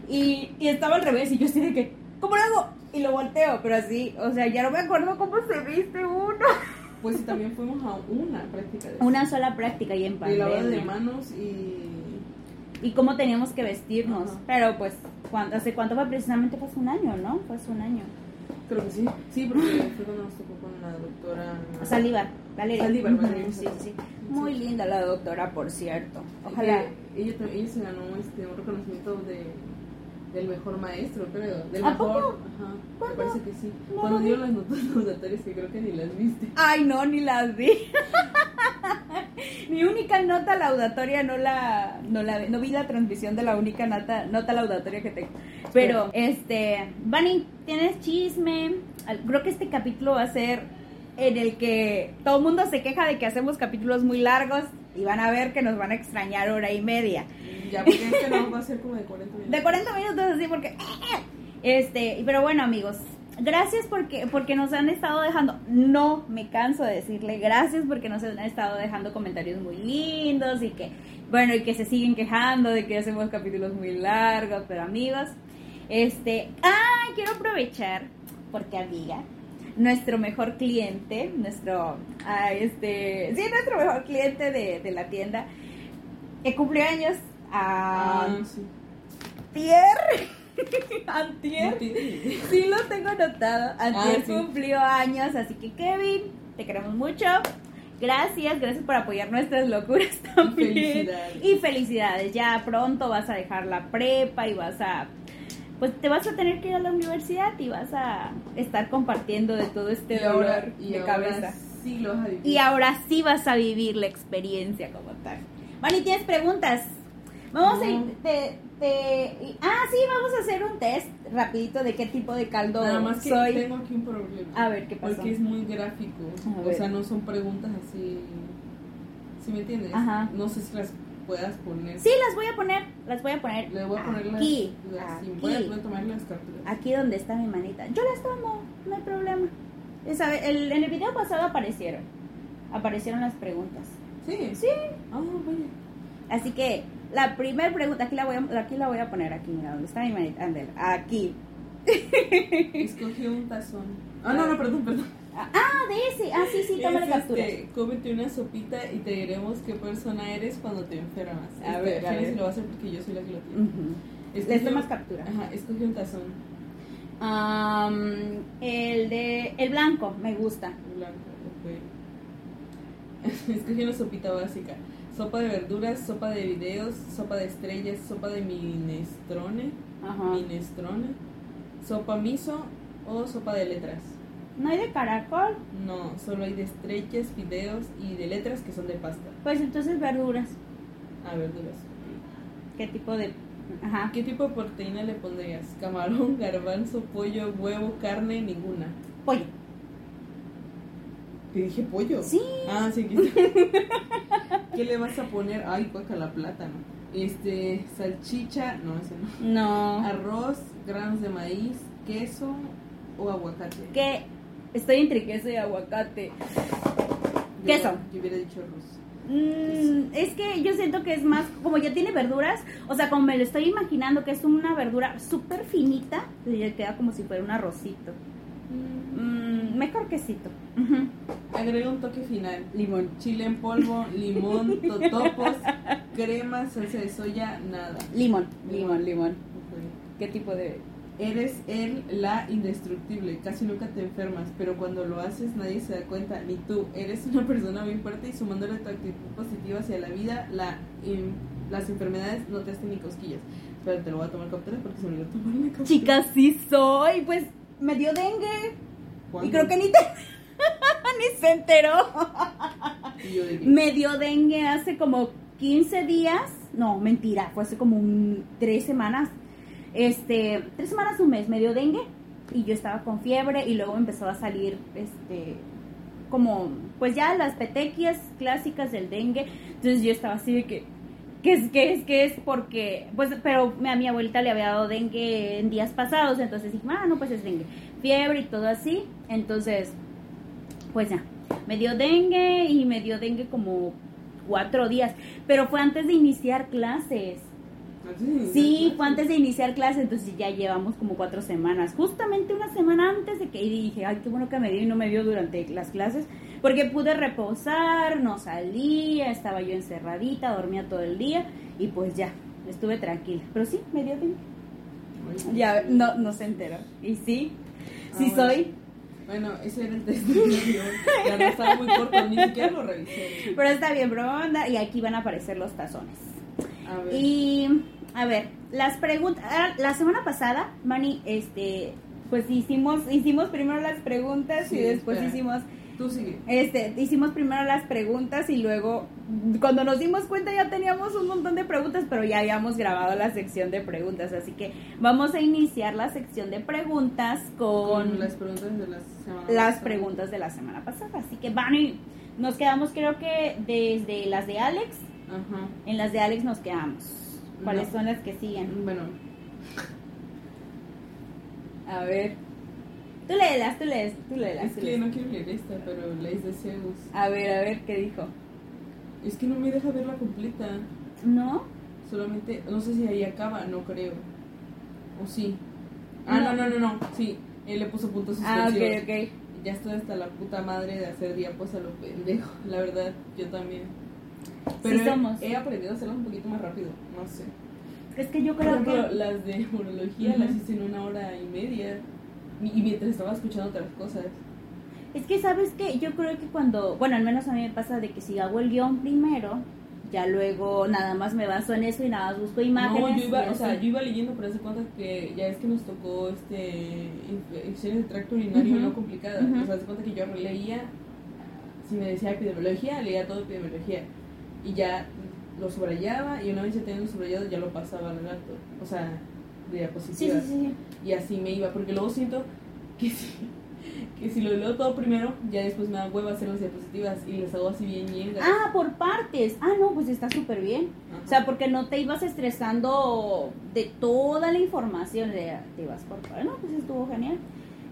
y, y, estaba al revés. Y yo así de que, ¿cómo lo hago? Y lo volteo, pero así, o sea, ya no me acuerdo cómo se viste uno. Pues también fuimos a una práctica. De una sola práctica y en pandemia. Y de manos y... Y cómo teníamos que vestirnos. Pero pues, ¿hace cuánto fue? Precisamente fue hace un año, ¿no? Fue hace un año. Creo que sí. Sí, porque fue cuando nos tocó con la doctora. Saliva, Valeria. Saliva, Valeria. Sí, sí. Muy linda la doctora, por cierto. Ojalá. Ella, ella, se ganó este, un reconocimiento de, del mejor maestro, creo. Del ¿A mejor. Poco? Ajá. Me parece que sí. Cuando dio las notas laudatorias, que creo que ni las viste. Ay, no, ni las vi. Mi única nota laudatoria no la, no la no vi la transmisión de la única nota, nota laudatoria que tengo. Pero, este, Bunny, ¿tienes chisme? Creo que este capítulo va a ser en el que todo el mundo se queja de que hacemos capítulos muy largos y van a ver que nos van a extrañar hora y media. Ya, porque este no va a ser como de 40 minutos. De 40 minutos, así, porque... Este, pero bueno, amigos, gracias porque, porque nos han estado dejando, no me canso de decirle gracias porque nos han estado dejando comentarios muy lindos y que, bueno, y que se siguen quejando de que hacemos capítulos muy largos, pero amigos, este, ah, quiero aprovechar porque amiga, nuestro mejor cliente, nuestro, ah, este, sí, nuestro mejor cliente de, la tienda, que cumplió años a ah, Antier. Sí lo tengo anotado. Antier ah, cumplió años, así que Kevin, te queremos mucho. Gracias, gracias por apoyar nuestras locuras también. Y felicidades. y felicidades. Ya pronto vas a dejar la prepa y vas a pues te vas a tener que ir a la universidad y vas a estar compartiendo de todo este dolor de cabeza. Sí lo vas a vivir. Y ahora sí vas a vivir la experiencia como tal. Mani, ¿tienes preguntas? Vamos a ir, ah, sí, vamos a hacer un test rapidito de qué tipo de caldo Nada más que soy. tengo aquí un problema. A ver, ¿qué pasa? Porque es muy gráfico. O sea, no son preguntas así. ¿Sí me entiendes? Ajá. No sé si las puedas poner. Sí, las voy a poner. Las voy a poner. Le voy a poner aquí. Las, aquí. Voy a tomar las capturas. Aquí donde está mi manita. Yo las tomo, no hay problema. Esa, el, en el video pasado aparecieron. Aparecieron las preguntas. Sí. Sí. Ah, vaya. Así que la primera pregunta, aquí la voy a, aquí la voy a poner, aquí, mira, ¿dónde está mi manita? Andel, aquí. Escogí un tazón. Ah, no, no, perdón, perdón. Ah, de ese. Ah, sí, sí, tómale captura. Este, cómete una sopita y te diremos qué persona eres cuando te enfermas. A este, ver, a ver. si lo va a hacer porque yo soy la que lo tiene. Uh Les tomas captura. Ajá, escogí un tazón. Um, el de. El blanco, me gusta. El blanco, ok. escogí una sopita básica sopa de verduras, sopa de videos, sopa de estrellas, sopa de minestrone, minestrone, sopa miso o sopa de letras. ¿No hay de caracol? No, solo hay de estrellas, videos y de letras que son de pasta. Pues entonces verduras. Ah, verduras. ¿Qué tipo de Ajá. ¿Qué tipo de proteína le pondrías? Camarón, garbanzo, pollo, huevo, carne, ninguna. Pollo. ¿Te dije pollo? Sí. Ah, sí, ¿Qué le vas a poner? Ay, cuaca la plátano. Este, salchicha, no, ese no. No. Arroz, granos de maíz, queso o aguacate. ¿Qué? Estoy entre queso y aguacate. queso. Yo hubiera dicho arroz. Mm, es que yo siento que es más, como ya tiene verduras, o sea, como me lo estoy imaginando que es una verdura súper finita, ya queda como si fuera un arrocito. Mm, mejor quesito. Agrega un toque final. Limón. Chile en polvo, limón, totopos, crema, salsa de soya, nada. Limón, limón, limón. ¿Qué tipo de...? Eres el, la indestructible, casi nunca te enfermas, pero cuando lo haces nadie se da cuenta, ni tú. Eres una persona muy fuerte y sumándole tu actitud positiva hacia la vida, la, las enfermedades no te hacen ni cosquillas. Pero te lo voy a tomar captura porque se me olvidó tomar captura. Chicas, sí soy, pues me dio dengue. Y creo que ni ni se enteró. me dio dengue hace como 15 días. No, mentira, fue hace como un, tres semanas. Este, tres semanas, un mes, me dio dengue. Y yo estaba con fiebre y luego empezó a salir, este, como, pues ya las petequias clásicas del dengue. Entonces yo estaba así de que, ¿qué es, qué es, qué es? Porque, pues, pero a mi abuelita le había dado dengue en días pasados. Entonces dije, ah, no, pues es dengue fiebre y todo así. Entonces, pues ya, me dio dengue y me dio dengue como cuatro días, pero fue antes de iniciar clases. Sí, fue antes de iniciar clases, entonces ya llevamos como cuatro semanas. Justamente una semana antes de que dije, ay, qué bueno que me dio y no me dio durante las clases, porque pude reposar, no salía, estaba yo encerradita, dormía todo el día y pues ya, estuve tranquila. Pero sí, me dio dengue. Ya, no, no se enteró. Y sí, sí ah, soy. Bueno, ese era el testimonio. Ya no estaba muy corto, ni siquiera lo revisé. Pero está bien, bro. Y aquí van a aparecer los tazones. A ver. Y, a ver, las preguntas. Ah, la semana pasada, Manny, este. Pues hicimos, hicimos primero las preguntas y después hicimos este, hicimos primero las preguntas y luego, cuando nos dimos cuenta ya teníamos un montón de preguntas, pero ya habíamos grabado la sección de preguntas, así que vamos a iniciar la sección de preguntas con, las preguntas de la semana las preguntas de la semana pasada. Así que, Bunny, nos quedamos creo que desde las de Alex. En las de Alex nos quedamos. ¿Cuáles son las que siguen? Bueno. A ver. Tú léelas, tú lees, tú léelas. Es que no quiero leer esta, pero lees de Zeus. A ver, a ver, ¿qué dijo? Es que no me deja verla completa. ¿No? Solamente, no sé si ahí acaba, no creo. ¿O sí? Ah, no, no, no, no, sí. Él le puso puntos suspensivos. Ah, ok, ok. Ya estoy hasta la puta madre de hacer diapos a lo pendejo. La verdad, yo también. Pero sí somos. He, aprendido a hacerlas un poquito más rápido, no sé. Es que yo creo que... las de urología las hice en una hora y media. Y mientras estaba escuchando otras cosas. Es que, ¿sabes que Yo creo que cuando, bueno, al menos a mí me pasa de que si hago el guion primero, ya luego nada más me baso en eso y nada más busco imágenes. No, yo iba, o sea, yo iba leyendo, pero hace cuenta que ya es que nos tocó este infecciones de tracto urinario no complicadas. O sea, hace cuenta que yo leía, si me decía epidemiología, leía todo epidemiología. Y ya lo subrayaba y una vez ya teniendo subrayado ya lo pasaba al gato. O sea, diapositivas. Sí, sí, sí. Y así me iba, porque luego siento que si, que si lo leo todo primero, ya después me da hueva hacer las diapositivas y les hago así bien bien. Ah, por partes. Ah, no, pues está súper bien. O sea, porque no te ibas estresando de toda la información, de, te ibas por partes. No, pues estuvo genial.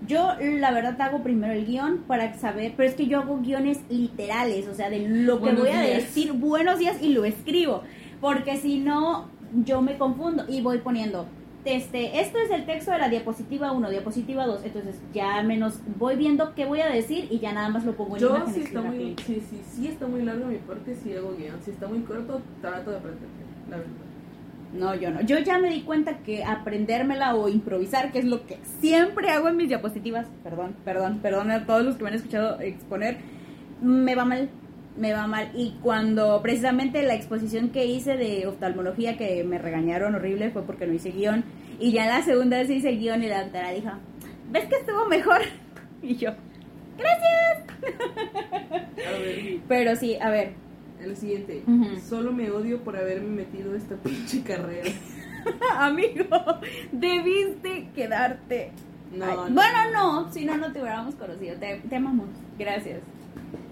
Yo, la verdad, hago primero el guion para saber, pero es que yo hago guiones literales, o sea, de lo que voy a decir, buenos días, y lo escribo, porque si no, yo me confundo y voy poniendo este, esto es el texto de la diapositiva 1, diapositiva 2, entonces ya menos voy viendo qué voy a decir y ya nada más lo pongo en Yo sí está muy, sí, sí, sí está muy largo mi parte, sí hago guion, si está muy corto, trato de aprender, la verdad. No, yo no. Yo ya me di cuenta que aprendérmela o improvisar, que es lo que siempre hago en mis diapositivas, perdón, perdón, perdón a todos los que me han escuchado exponer, me va mal me va mal. Y cuando precisamente la exposición que hice de oftalmología, que me regañaron horrible, fue porque no hice guion. Y ya la segunda vez hice guion y la doctora dijo, ¿ves que estuvo mejor? Y yo, gracias. Pero sí, a ver. El siguiente. Solo me odio por haberme metido esta pinche carrera. Amigo, debiste quedarte. No, Bueno, no, si no, no te hubiéramos conocido. Te, te amamos. Gracias.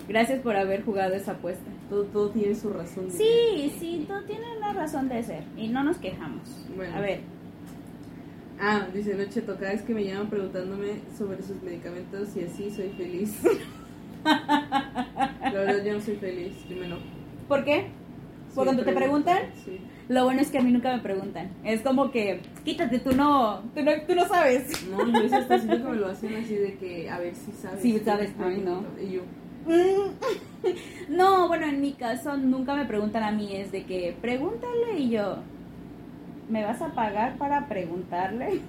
Gracias por haber jugado esa apuesta. Todo, todo tiene su razón. De sí, sí, todo tiene una razón de ser. Y no nos quejamos. A ver. Ah, dice Noche Toca, es que me llaman preguntándome sobre sus medicamentos y así soy feliz. La verdad yo no soy feliz, primero. ¿Por qué? ¿Por cuando te preguntan? Sí. Lo bueno es que a mí nunca me preguntan. Es como que, quítate, tú no, tú no, tú no sabes. No, yo eso hasta siento que me lo hacen así de que, a ver si sabes. Sí, sabes, ay, no. Y yo. No, bueno, en mi caso nunca me preguntan a mí, es de que pregúntale y yo, ¿me vas a pagar para preguntarle?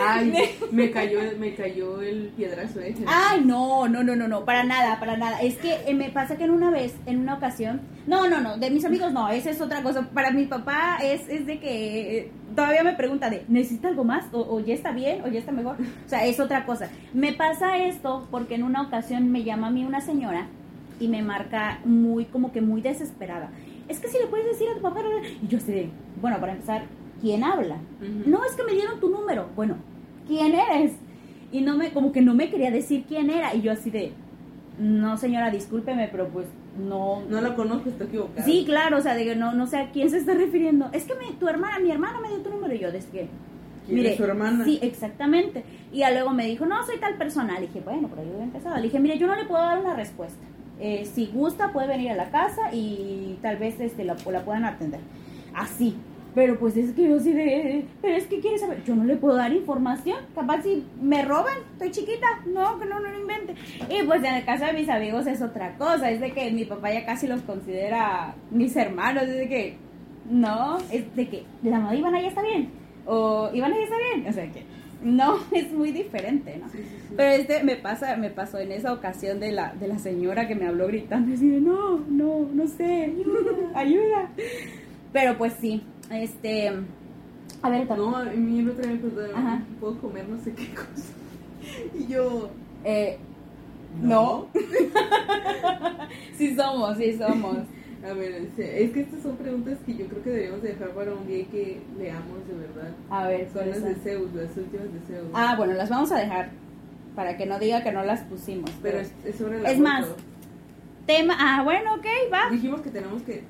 Ay, me cayó, me cayó el piedrazo ese. Ay, no, no, no, no, no, para nada, para nada. Es que eh, me pasa que en una vez, en una ocasión, no, no, no, de mis amigos no, esa es otra cosa. Para mi papá es, es de que eh, todavía me pregunta de, ¿necesita algo más? O, o, ya está bien? ¿O ya está mejor? O sea, es otra cosa. Me pasa esto porque en una ocasión me llama a mí una señora y me marca muy, como que muy desesperada es que si le puedes decir a tu papá, y yo sé, bueno, para empezar, ¿quién habla? No, es que me dieron tu número. Bueno, ¿quién eres? Y no me, como que no me quería decir quién era. Y yo así de, no señora, discúlpeme, pero pues no. No la conozco, estoy equivocada. Sí, claro, o sea, de no, no sé a quién se está refiriendo. Es que me, tu hermana, mi hermana me dio tu número y yo, desde que. ¿Quién mire, su hermana? Sí, exactamente. Y ya luego me dijo, no, soy tal persona. Le dije, bueno, por ahí he empezado. Le dije, mire, yo no le puedo dar una respuesta. Eh, si gusta puede venir a la casa y tal vez este, la, la puedan atender. Así. Pero pues es que yo sí de... Pero es que quiere saber, yo no le puedo dar información. Capaz si me roban, estoy chiquita. No, que no, no lo invente. Y pues en el caso de mis amigos es otra cosa. Es de que mi papá ya casi los considera mis hermanos. Es de que... No, es de que la mamá Ivana ya está bien. O Ivana ya está bien. O sea que no, es muy diferente, ¿no? Pero este me pasa, me pasó en esa ocasión de la, de la señora que me habló gritando, así de, no, no, no sé, ayuda, Pero pues sí, este, a ver, No, mí el otro día me puedo comer no sé qué cosa. Y yo, eh, no. sí somos, sí somos. A ver, es que estas son preguntas que yo creo que deberíamos dejar para un día que leamos de verdad. A ver, son las de Zeus, las últimas de Zeus. Ah, bueno, las vamos a dejar para que no diga que no las pusimos. Pero, es, sobre la Es más, tema. Ah, bueno, ok, va. Dijimos que tenemos que.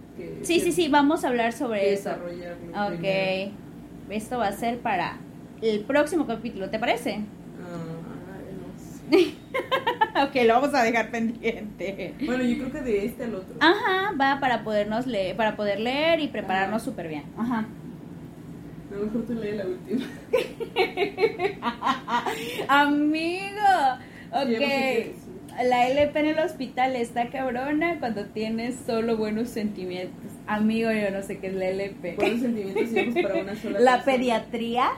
sí, sí, sí, vamos a hablar sobre eso. Ok. Esto va a ser para el próximo capítulo, ¿te parece? ok, lo vamos a dejar pendiente. Bueno, yo creo que de este al otro. Ajá, va para podernos leer, para poder leer y prepararnos súper bien. Ajá. A lo mejor tú lees la última. Amigo, ok. la LP en el hospital está cabrona cuando tienes solo buenos sentimientos. Amigo, yo no sé qué es la LP. Buenos sentimientos para una sola La pediatría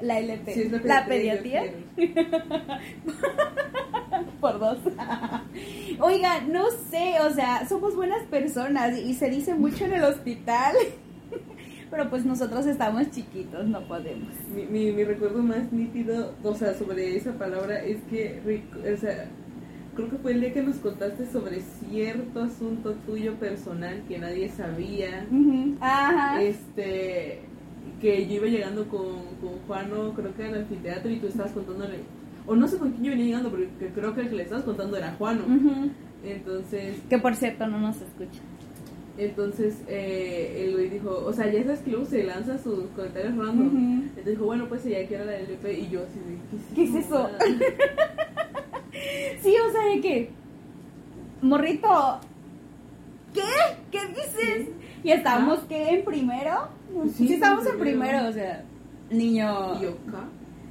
La LP. la, pediatría. Por dos. Oiga, no sé, o sea, somos buenas personas y se dice mucho en el hospital. Pero pues nosotros estamos chiquitos, no podemos. Mi, mi, recuerdo más nítido, o sea, sobre esa palabra es que, o sea, creo que fue el día que nos contaste sobre cierto asunto tuyo personal que nadie sabía. Ajá. Este, que yo iba llegando con, con Juano, creo que al anfiteatro, y tú estabas contándole, o no sé con quién yo venía llegando, pero creo que el que le estabas contando era Juano. Entonces. Que por cierto no nos escucha. Entonces, eh, el güey dijo, o sea, ya sabes que luego se lanza sus comentarios random. Entonces dijo, bueno, pues ya que era la LP, y yo así de, ¿qué es eso? sí, o sea, de que, morrito, ¿qué? ¿Qué dices? Y estábamos, ¿qué? ¿En primero? Sí, sí estábamos en primero, o sea, niño...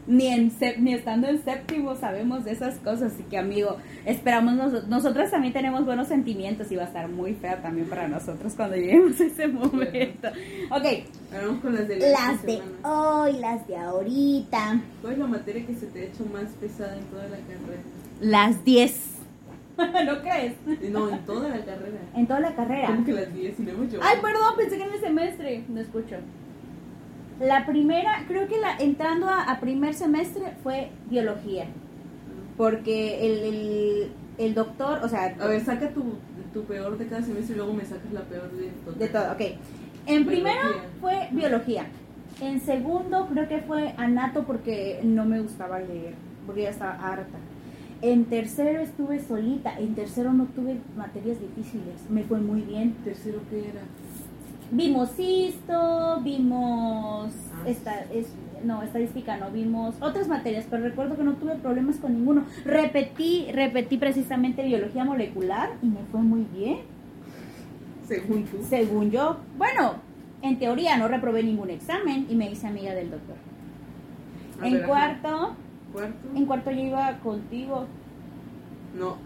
Ni, en ni estando en séptimo sabemos de esas cosas, así que amigo, esperamos, nosotros también tenemos buenos sentimientos y va a estar muy fea también para nosotros cuando lleguemos a ese momento. Ok, vamos con las de, las de hoy, las de ahorita. ¿Cuál es la materia que se te ha hecho más pesada en toda la carrera? Las 10. ¿No crees? No, en toda la carrera. En toda la carrera. ¿Cómo que las 10 y no Ay, perdón, pensé que en el semestre. No escucho. La primera, creo que la entrando a, primer semestre fue biología. Porque el, el, el, doctor, o sea... A ver, saca tu, tu peor de cada semestre y luego me sacas la peor de todo. De todo, ok. En primero fue biología. En segundo creo que fue anato porque no me gustaba leer, porque ya estaba harta. En tercero estuve solita, en tercero no tuve materias difíciles, me fue muy bien. ¿Tercero qué era? Vimos esto, vimos esta, es, no, estadística no vimos otras materias, pero recuerdo que no tuve problemas con ninguno. Repetí, repetí precisamente biología molecular y me fue muy bien. Según tú. Según yo. Bueno, en teoría no reprobé ningún examen y me hice amiga del doctor. en cuarto, cuarto, en cuarto yo iba contigo. No,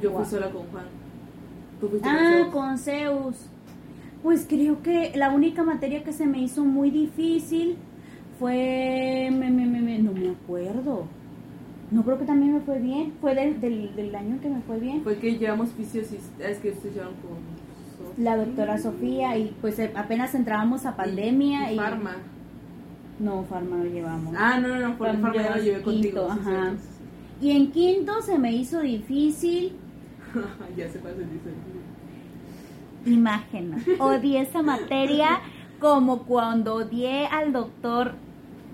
yo fui sola con Juan. ¿Tú fuiste ah, con Zeus. Pues creo que la única materia que se me hizo muy difícil fue... Me, me, me, no me acuerdo. No creo que también me fue bien. Fue del, del, del año que me fue bien. Fue que llevamos fisios es que ustedes llevan con la doctora Sofía y pues eh, apenas entrábamos a pandemia y, farma. No, farma no llevamos. Ah, no, no, no, por farma ya lo llevé contigo. ajá. Y en quinto se me hizo difícil. ya se pasa dice. Imagen. Odié esa materia como cuando odié al doctor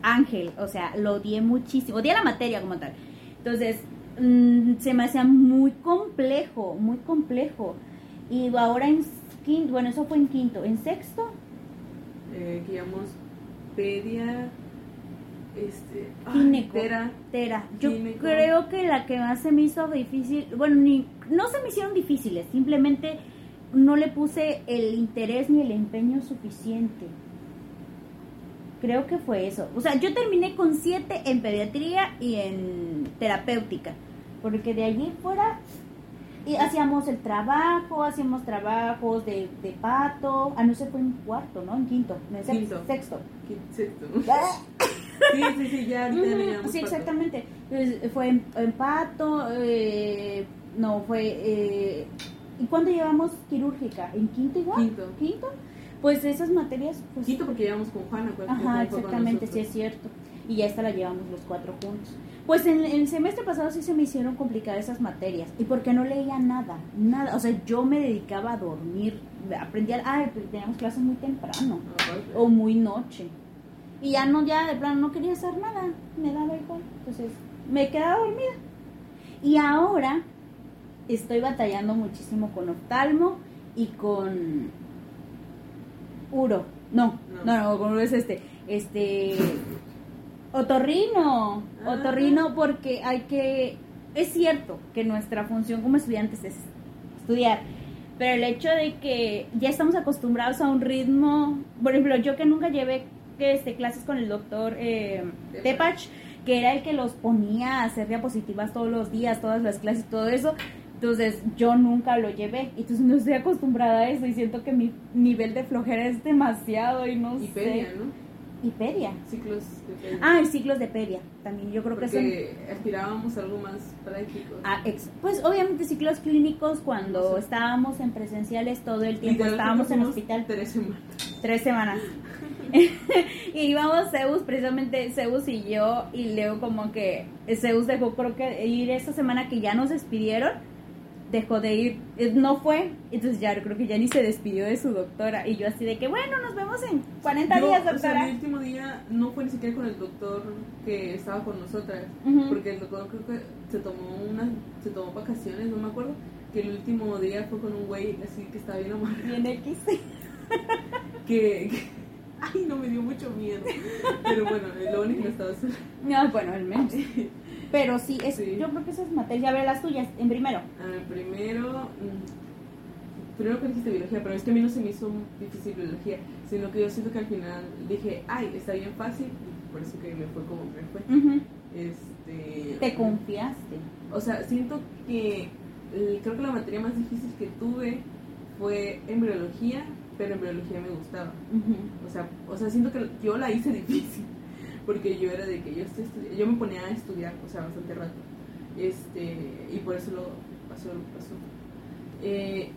Ángel. O sea, lo odié muchísimo. Odié la materia como tal. Entonces, mm, se me hacía muy complejo, muy complejo. Y ahora en bueno, eso fue en quinto. ¿En sexto? Eh, llamamos pedia, este, tera. tera. Yo creo que la que más se me hizo difícil, bueno, ni, no se me hicieron difíciles, simplemente no le puse el interés ni el empeño suficiente. Creo que fue eso. O sea, yo terminé con siete en pediatría y en terapéutica. Porque de allí fuera y hacíamos el trabajo, hacíamos trabajos de, de pato. Ah, no se fue en cuarto, ¿no? En quinto. En quinto. Sexto. Sexto. sí, sí, sí, ya, Sí, exactamente. fue en, pato, eh, no, fue... Eh, ¿Y cuándo llevamos quirúrgica? ¿En quinto igual? Quinto. ¿Quinto? Pues esas materias... Pues, quinto porque llevamos con Juana. Ajá, exactamente, sí es cierto. Y ya esta la llevamos los cuatro juntos. Pues en, el semestre pasado sí se me hicieron complicadas esas materias. Y porque no leía nada, nada. O sea, yo me dedicaba a dormir. Aprendía, ay, teníamos clases muy temprano. o muy noche. Y ya no, ya de plano no quería hacer nada. Me daba igual. Entonces, me quedaba dormida. Y ahora estoy batallando muchísimo con oftalmo y con uro. No, no, no, con uro es este. Este Otorrino, ah. otorrino porque hay que, es cierto que nuestra función como estudiantes es estudiar, pero el hecho de que ya estamos acostumbrados a un ritmo, por ejemplo, yo que nunca llevé este, clases con el doctor eh, Tepach, que era el que los ponía a hacer diapositivas todos los días, todas las clases, todo eso, entonces yo nunca lo llevé, entonces no estoy acostumbrada a eso y siento que mi nivel de flojera es demasiado y no y sé. ¿no? y pedia. Ciclos de pedia. Ah, y ciclos de pedia. También yo creo que son... aspirábamos a algo más práctico. Ah, pues obviamente ciclos clínicos cuando estábamos en presenciales todo el tiempo, estábamos en hospital. Tres semanas. Tres semanas. y íbamos Zeus, precisamente Zeus y yo, y Leo como que Zeus dejó creo que ir esa semana que ya nos despidieron dejó de ir, eh, no fue, entonces ya creo que ya ni se despidió de su doctora y yo así de que bueno, nos vemos en 40 días, doctora. O sea, el último día no fue ni siquiera con el doctor que estaba con nosotras, porque el doctor creo que se tomó una, se tomó vacaciones, no me acuerdo, que el último día fue con un güey así que estaba bien amarrado. Bien X. que, ay, no me dio mucho miedo, pero bueno, lo único que estaba No, bueno, el menos. Pero sí, es, yo creo que esas materias. A ver, las tuyas, en primero. Ah, primero. Mm, primero que dijiste biología, pero es que a mí no se me hizo difícil biología, sino que yo siento que al final dije, ay, está bien fácil, por eso que me fue como me fue. este, Te confiaste. O sea, siento que creo que la materia más difícil que tuve fue embriología, pero embriología me gustaba. o, sea, o sea, siento que yo la hice difícil porque yo era de que yo, yo me ponía a estudiar, o sea, bastante rato. Este, y por eso lo pasó lo pasó. Eh,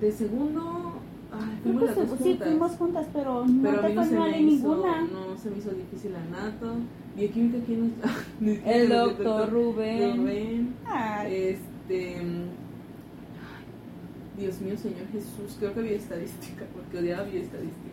de segundo, ay, fuimos las dos juntas. Sí, fuimos juntas, pero no te fue no mal en ninguna. No se me hizo difícil la nato. Bioquímica, ¿quién está? El doctor Rubén. Rubén. Este. Dios mío, Señor Jesús, creo que estadística porque odiaba estadística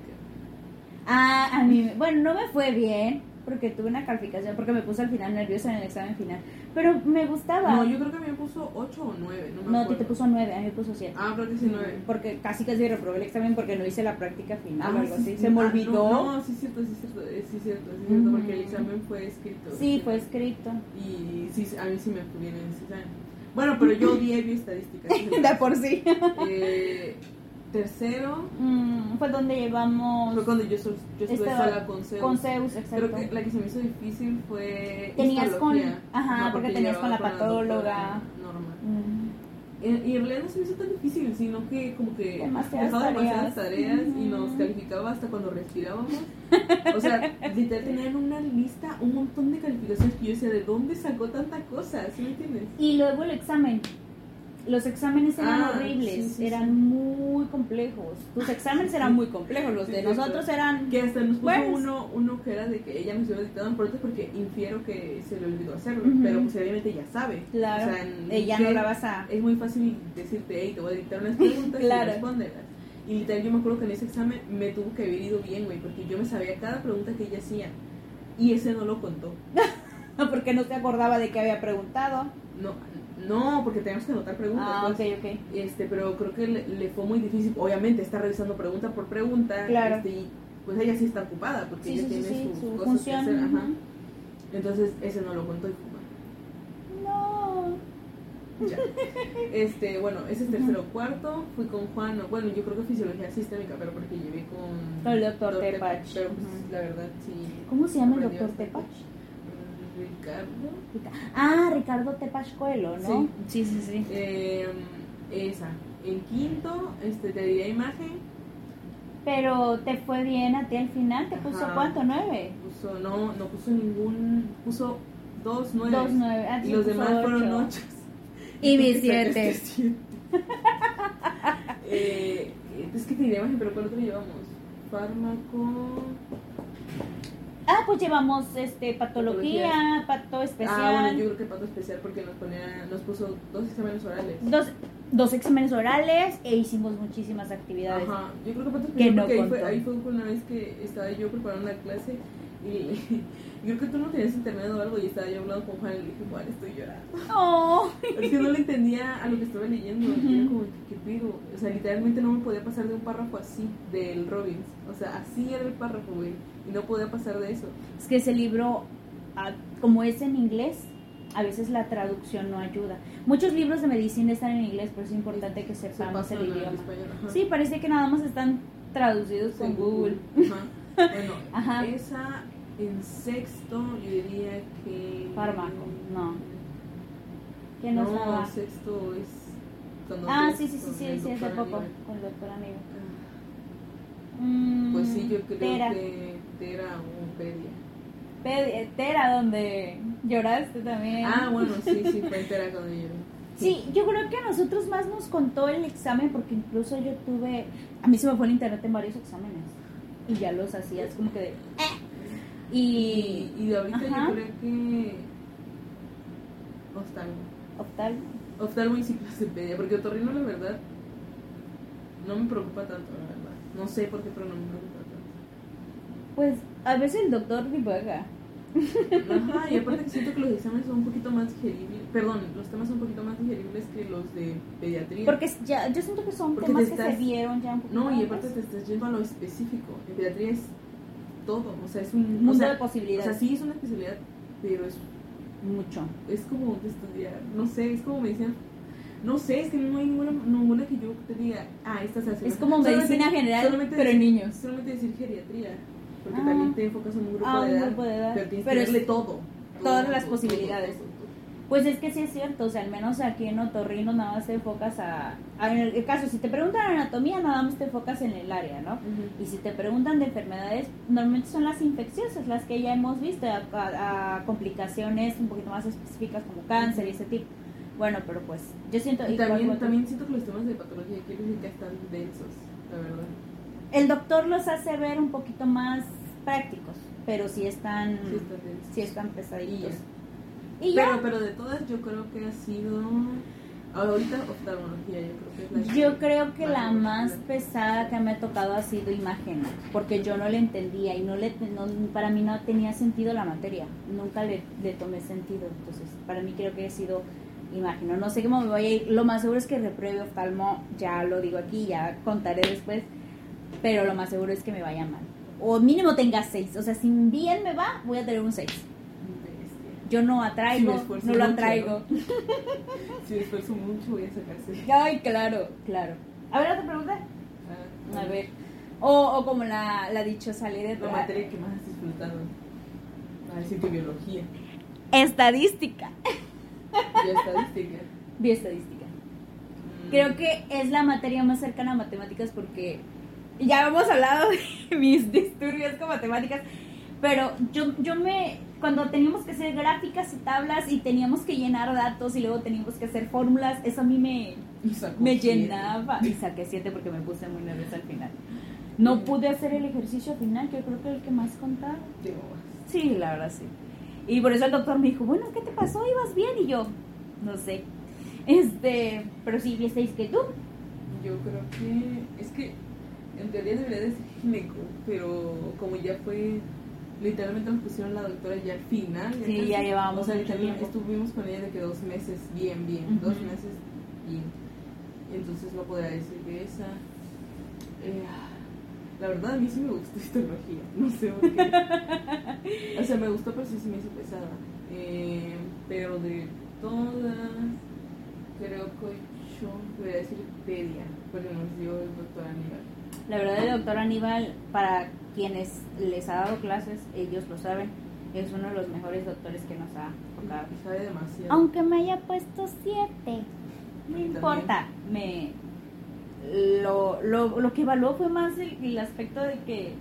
Ah, a mí, bueno, no me fue bien, porque tuve una calificación, porque me puse al final nerviosa en el examen final. Pero me gustaba. No, yo creo que a mí me puso 8 o 9. No, me no te puso 9, a mí me puso 7. Ah, creo que sí 9. Porque casi casi reprobé el examen porque no hice la práctica final o ah, algo así. Se me ah, olvidó. no, sí, cierto, sí, cierto, sí, cierto, sí, cierto, porque el examen fue escrito. Sí, fue escrito. Y sí, a mí sí me fue bien en ese examen. Bueno, pero yo odié bioestadística. de por sí. Eh, tercero. Mm, fue donde llevamos. Fue cuando yo, yo estuve sola con Zeus. Con Zeus, exacto. Creo que la que se me hizo difícil fue. Tenías con. Ajá, porque, tenías con la patóloga. Normal. Mm. Y en realidad no se me hizo tan difícil, sino que como que demasiadas dejaba demasiadas tareas y nos calificaba hasta cuando respirábamos. O sea, literal tenían una lista, un montón de calificaciones que yo decía, ¿de dónde sacó tanta cosa? ¿Sí me entiendes? Y luego el examen los exámenes eran ah, horribles, eran muy complejos. Tus exámenes eran muy complejos, los de nosotros eran. Que hasta nos puso uno, uno que era de que ella me hubiera dictado en pronto porque infiero que se le olvidó hacerlo, pero pues obviamente ya sabe. Claro. O sea, ella no la vas a. Es muy fácil decirte, hey, te voy a dictar unas preguntas claro. y respóndelas. Y literal, yo me acuerdo que en ese examen me tuvo que haber ido bien, güey, porque yo me sabía cada pregunta que ella hacía y ese no lo contó. porque no te acordaba de que había preguntado. No, no, porque tenemos que anotar preguntas. Ah, pues. ok, ok. Este, pero creo que le, fue muy difícil. Obviamente está revisando pregunta por pregunta. Claro. Este, y pues ella sí está ocupada porque ella tiene sus cosas que hacer. Ajá. Entonces ese no lo contó y No. Ya. Este, bueno, ese es tercero o cuarto. Fui con Juan, bueno, yo creo que fisiología sistémica, pero porque llevé con. Con el doctor Tepach. Pero pues, la verdad sí. ¿Cómo se llama el doctor Tepach? Ricardo. Ah, Ricardo Tepascuelo, ¿no? Sí, sí, sí. Eh, esa. En quinto, este, te diría imagen. Pero te fue bien a ti al final, ¿te puso cuánto? ¿Nueve? Puso, no, no puso ningún, puso dos nueve. Dos nueve. Ah, y los demás fueron ocho. Y mi siete. eh, es que te diría imagen, pero ¿cuál otro llevamos? Fármaco. Ah, pues llevamos este patología, pato especial. Ah, bueno, yo creo que pato especial porque nos ponía, nos puso dos exámenes orales. Dos, dos exámenes orales e hicimos muchísimas actividades. Ajá, yo creo que pato especial porque ahí, fue, ahí fue una vez que estaba yo preparando una clase y creo que tú no tenías internet o algo y estaba yo hablando con Juan y le dije, Juan, estoy llorando. Oh. Es que no le entendía a lo que estaba leyendo. Y yo como, ¿qué pido? O sea, literalmente no me podía pasar de un párrafo así del Robbins. O sea, así era el párrafo, güey y no podía pasar de eso. Es que ese libro, ah, como es en inglés, a veces la traducción no ayuda. Muchos libros de medicina están en inglés, pero es importante que sepamos el idioma. sí, parece que nada más están traducidos con Google. Bueno, esa en sexto yo diría que... Fármaco, no. ¿Qué nos no, sexto es... ah, sí, sí, sí, sí, sí, hace poco, con el doctor amigo. pues sí, yo creo que Tera o Pedia. Tera, donde lloraste también. Ah, bueno, sí, sí, fue Tera cuando lloré. Sí, yo creo que a nosotros más nos contó el examen porque incluso yo tuve, a mí se me fue el internet en varios exámenes y ya los hacías como que de... Eh". Y, y, de ahorita yo creo que... Oftalmo. Oftalmo. Oftalmo y ciclocepedia, porque otorrino la verdad no me preocupa tanto, la verdad. No sé por qué, pero no me preocupa. Pues a veces el doctor divaga. Ajá, y aparte siento que los exámenes son un poquito más digeribles, perdón, los temas son un poquito más digeribles que los de pediatría. Porque ya, yo siento que son temas que se vieron ya un poquito No, y aparte te estás yendo a lo específico. En pediatría es todo, o sea, es un mundo de posibilidades. O sea, sí es una especialidad, pero es mucho. Es como de estudiar, no sé, es como medicina no sé, es que no hay ninguna, ninguna que yo te diga, ah, esta se hace. Es como medicina general, pero en niños. Solamente decir geriatría porque también te enfocas en un grupo, ah, de, edad, grupo de, edad, pero tienes que darle todo, Todas las posibilidades. pues es que sí es cierto, o sea, al menos aquí en Otorrino nada más te enfocas a, en el caso, si te preguntan anatomía, nada más te enfocas en el área, ¿no? Y si te preguntan de enfermedades, normalmente son las infecciosas, las que ya hemos visto, a, complicaciones un poquito más específicas como cáncer y ese tipo. Bueno, pero pues yo siento... Y también, también siento que los temas de patología química están densos, la verdad el doctor los hace ver un poquito más prácticos, pero sí están, sí, están pesaditos. Y pero, pero de todas yo creo que ha sido Ahorita oftalmología, yo creo que es la Yo creo que la más pesada que me ha tocado ha sido imagen, porque yo no le entendía y no le para mí no tenía sentido la materia, nunca le, le tomé sentido, entonces para mí creo que ha sido imagen. No sé cómo me voy a ir, lo más seguro es que repruebe oftalmo, ya lo digo aquí, ya contaré después, pero lo más seguro es que me vaya mal. O mínimo tenga seis, o sea, si bien me va, voy a tener un seis yo no atraigo, no lo atraigo. si me esfuerzo mucho voy a sacarse. Ay, claro, claro. A ver, otra pregunta. Ah, a ver. O, o como la, la dichosa ley de... La materia que más has disfrutado. A si tu biología. Estadística. Bioestadística. Bioestadística. Mm. Creo que es la materia más cercana a matemáticas porque ya hemos hablado de mis disturbios con matemáticas, pero yo, yo me cuando teníamos que hacer gráficas y tablas y teníamos que llenar datos y luego teníamos que hacer fórmulas, eso a mí me, me llenaba. Y saqué siete porque me puse muy nerviosa al final. No pude hacer el ejercicio final, que yo creo que el que más contaba. Sí, la verdad sí. Y por eso el doctor me dijo, bueno, ¿qué te pasó? ¿Ibas bien? Y yo, no sé. Este, pero sí, ¿visteis que tú? Yo creo que, es que en teoría debería decir gineco, pero como ya fue literalmente nos pusieron la doctora ya al final. Sí, ya llevábamos. O sea, estuvimos con ella de que dos meses bien, bien, dos meses bien. Entonces no podría decir que esa. Eh, la verdad a mí sí me gustó histología, no sé por qué. o sea, me gustó, pero sí se me hizo pesada. Eh, pero de todas, creo que yo voy a decir pedia, porque nos dio el doctor Aníbal. La verdad, el doctor Aníbal, para quienes les ha dado clases, ellos lo saben, es uno de los mejores doctores que nos ha tocado. Sabe demasiado. Aunque me haya puesto siete, no importa, me lo, lo, lo que evaluó fue más el, aspecto de que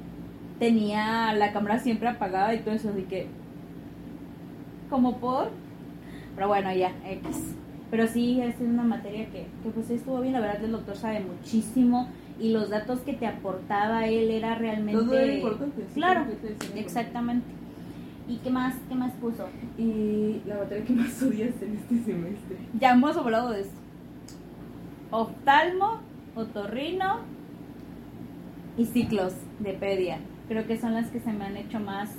tenía la cámara siempre apagada y todo eso, de que como por, pero bueno, ya, X. Pero sí, es una materia que, que pues estuvo bien, la verdad el doctor sabe muchísimo y los datos que te aportaba él era realmente Todo era importante claro exactamente. Y qué más qué más puso y la materia que más odias en este semestre. Ya hemos hablado de eso. Oftalmo otorrino y ciclos de pedia. Creo que son las que se me han hecho más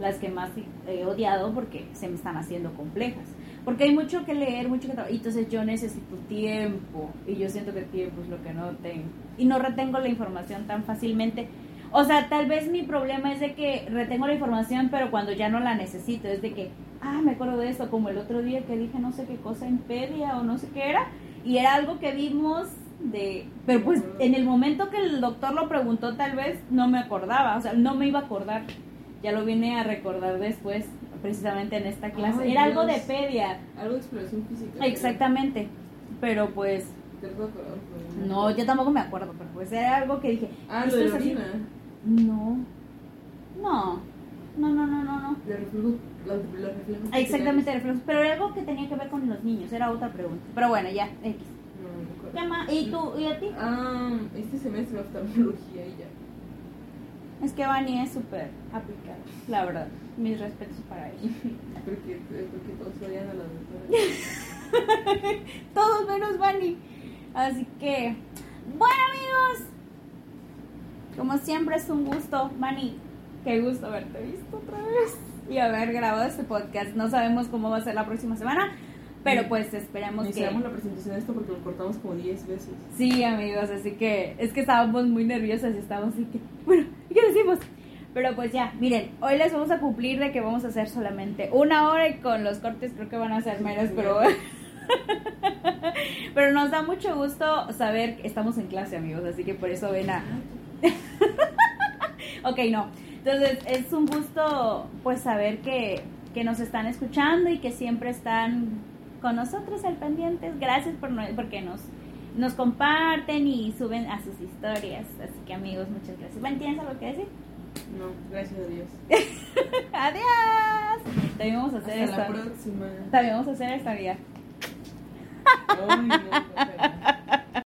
las que más he odiado porque se me están haciendo complejas porque hay mucho que leer, mucho que trabajar. Entonces yo necesito tiempo. Y yo siento que tiempo es lo que no tengo. Y no retengo la información tan fácilmente. O sea, tal vez mi problema es de que retengo la información, pero cuando ya no la necesito, es de que, ah, me acuerdo de esto, como el otro día que dije no sé qué cosa en Pedia o no sé qué era, y era algo que vimos de, pero pues en el momento que el doctor lo preguntó tal vez no me acordaba, o sea, no me iba a acordar, ya lo vine a recordar después, precisamente en esta clase. Era algo de pedia. Algo de exploración física. Exactamente. Pero pues... No, yo tampoco me acuerdo, pero pues era algo que dije... Ah, lo de. No. No. No, no, no, no, no. reflejos. Exactamente, reflejos. Pero era algo que tenía que ver con los niños, era otra pregunta. Pero bueno, ya, X. No, ¿Y tú? ¿Y a ti? Ah, este semestre oftalmología y ya. Es que Vani es súper aplicada, la verdad. Mis respetos para ella. porque, porque todos odian a la doctora. todos menos Vani. Así que, bueno amigos, como siempre es un gusto, Vani. Qué gusto haberte visto otra vez y haber grabado este podcast. No sabemos cómo va a ser la próxima semana, pero pues esperemos que... Hicimos la presentación de esto porque lo cortamos como 10 veces. Sí, amigos, así que es que estábamos muy nerviosas y estábamos así que... Bueno, ¿qué decimos? Pero pues ya, miren, hoy les vamos a cumplir de que vamos a hacer solamente una hora y con los cortes creo que van a ser menos, pero... pero nos da mucho gusto saber que estamos en clase, amigos, así que por eso ven a... ok, no. Entonces es un gusto pues saber que, que nos están escuchando y que siempre están con nosotros al pendientes. Gracias por porque nos nos comparten y suben a sus historias. Así que amigos, muchas gracias. Bueno, ¿tienes algo que decir? No, gracias a Dios. Adiós. También vamos a hacer Hasta la próxima. También vamos a hacer esta vida. no,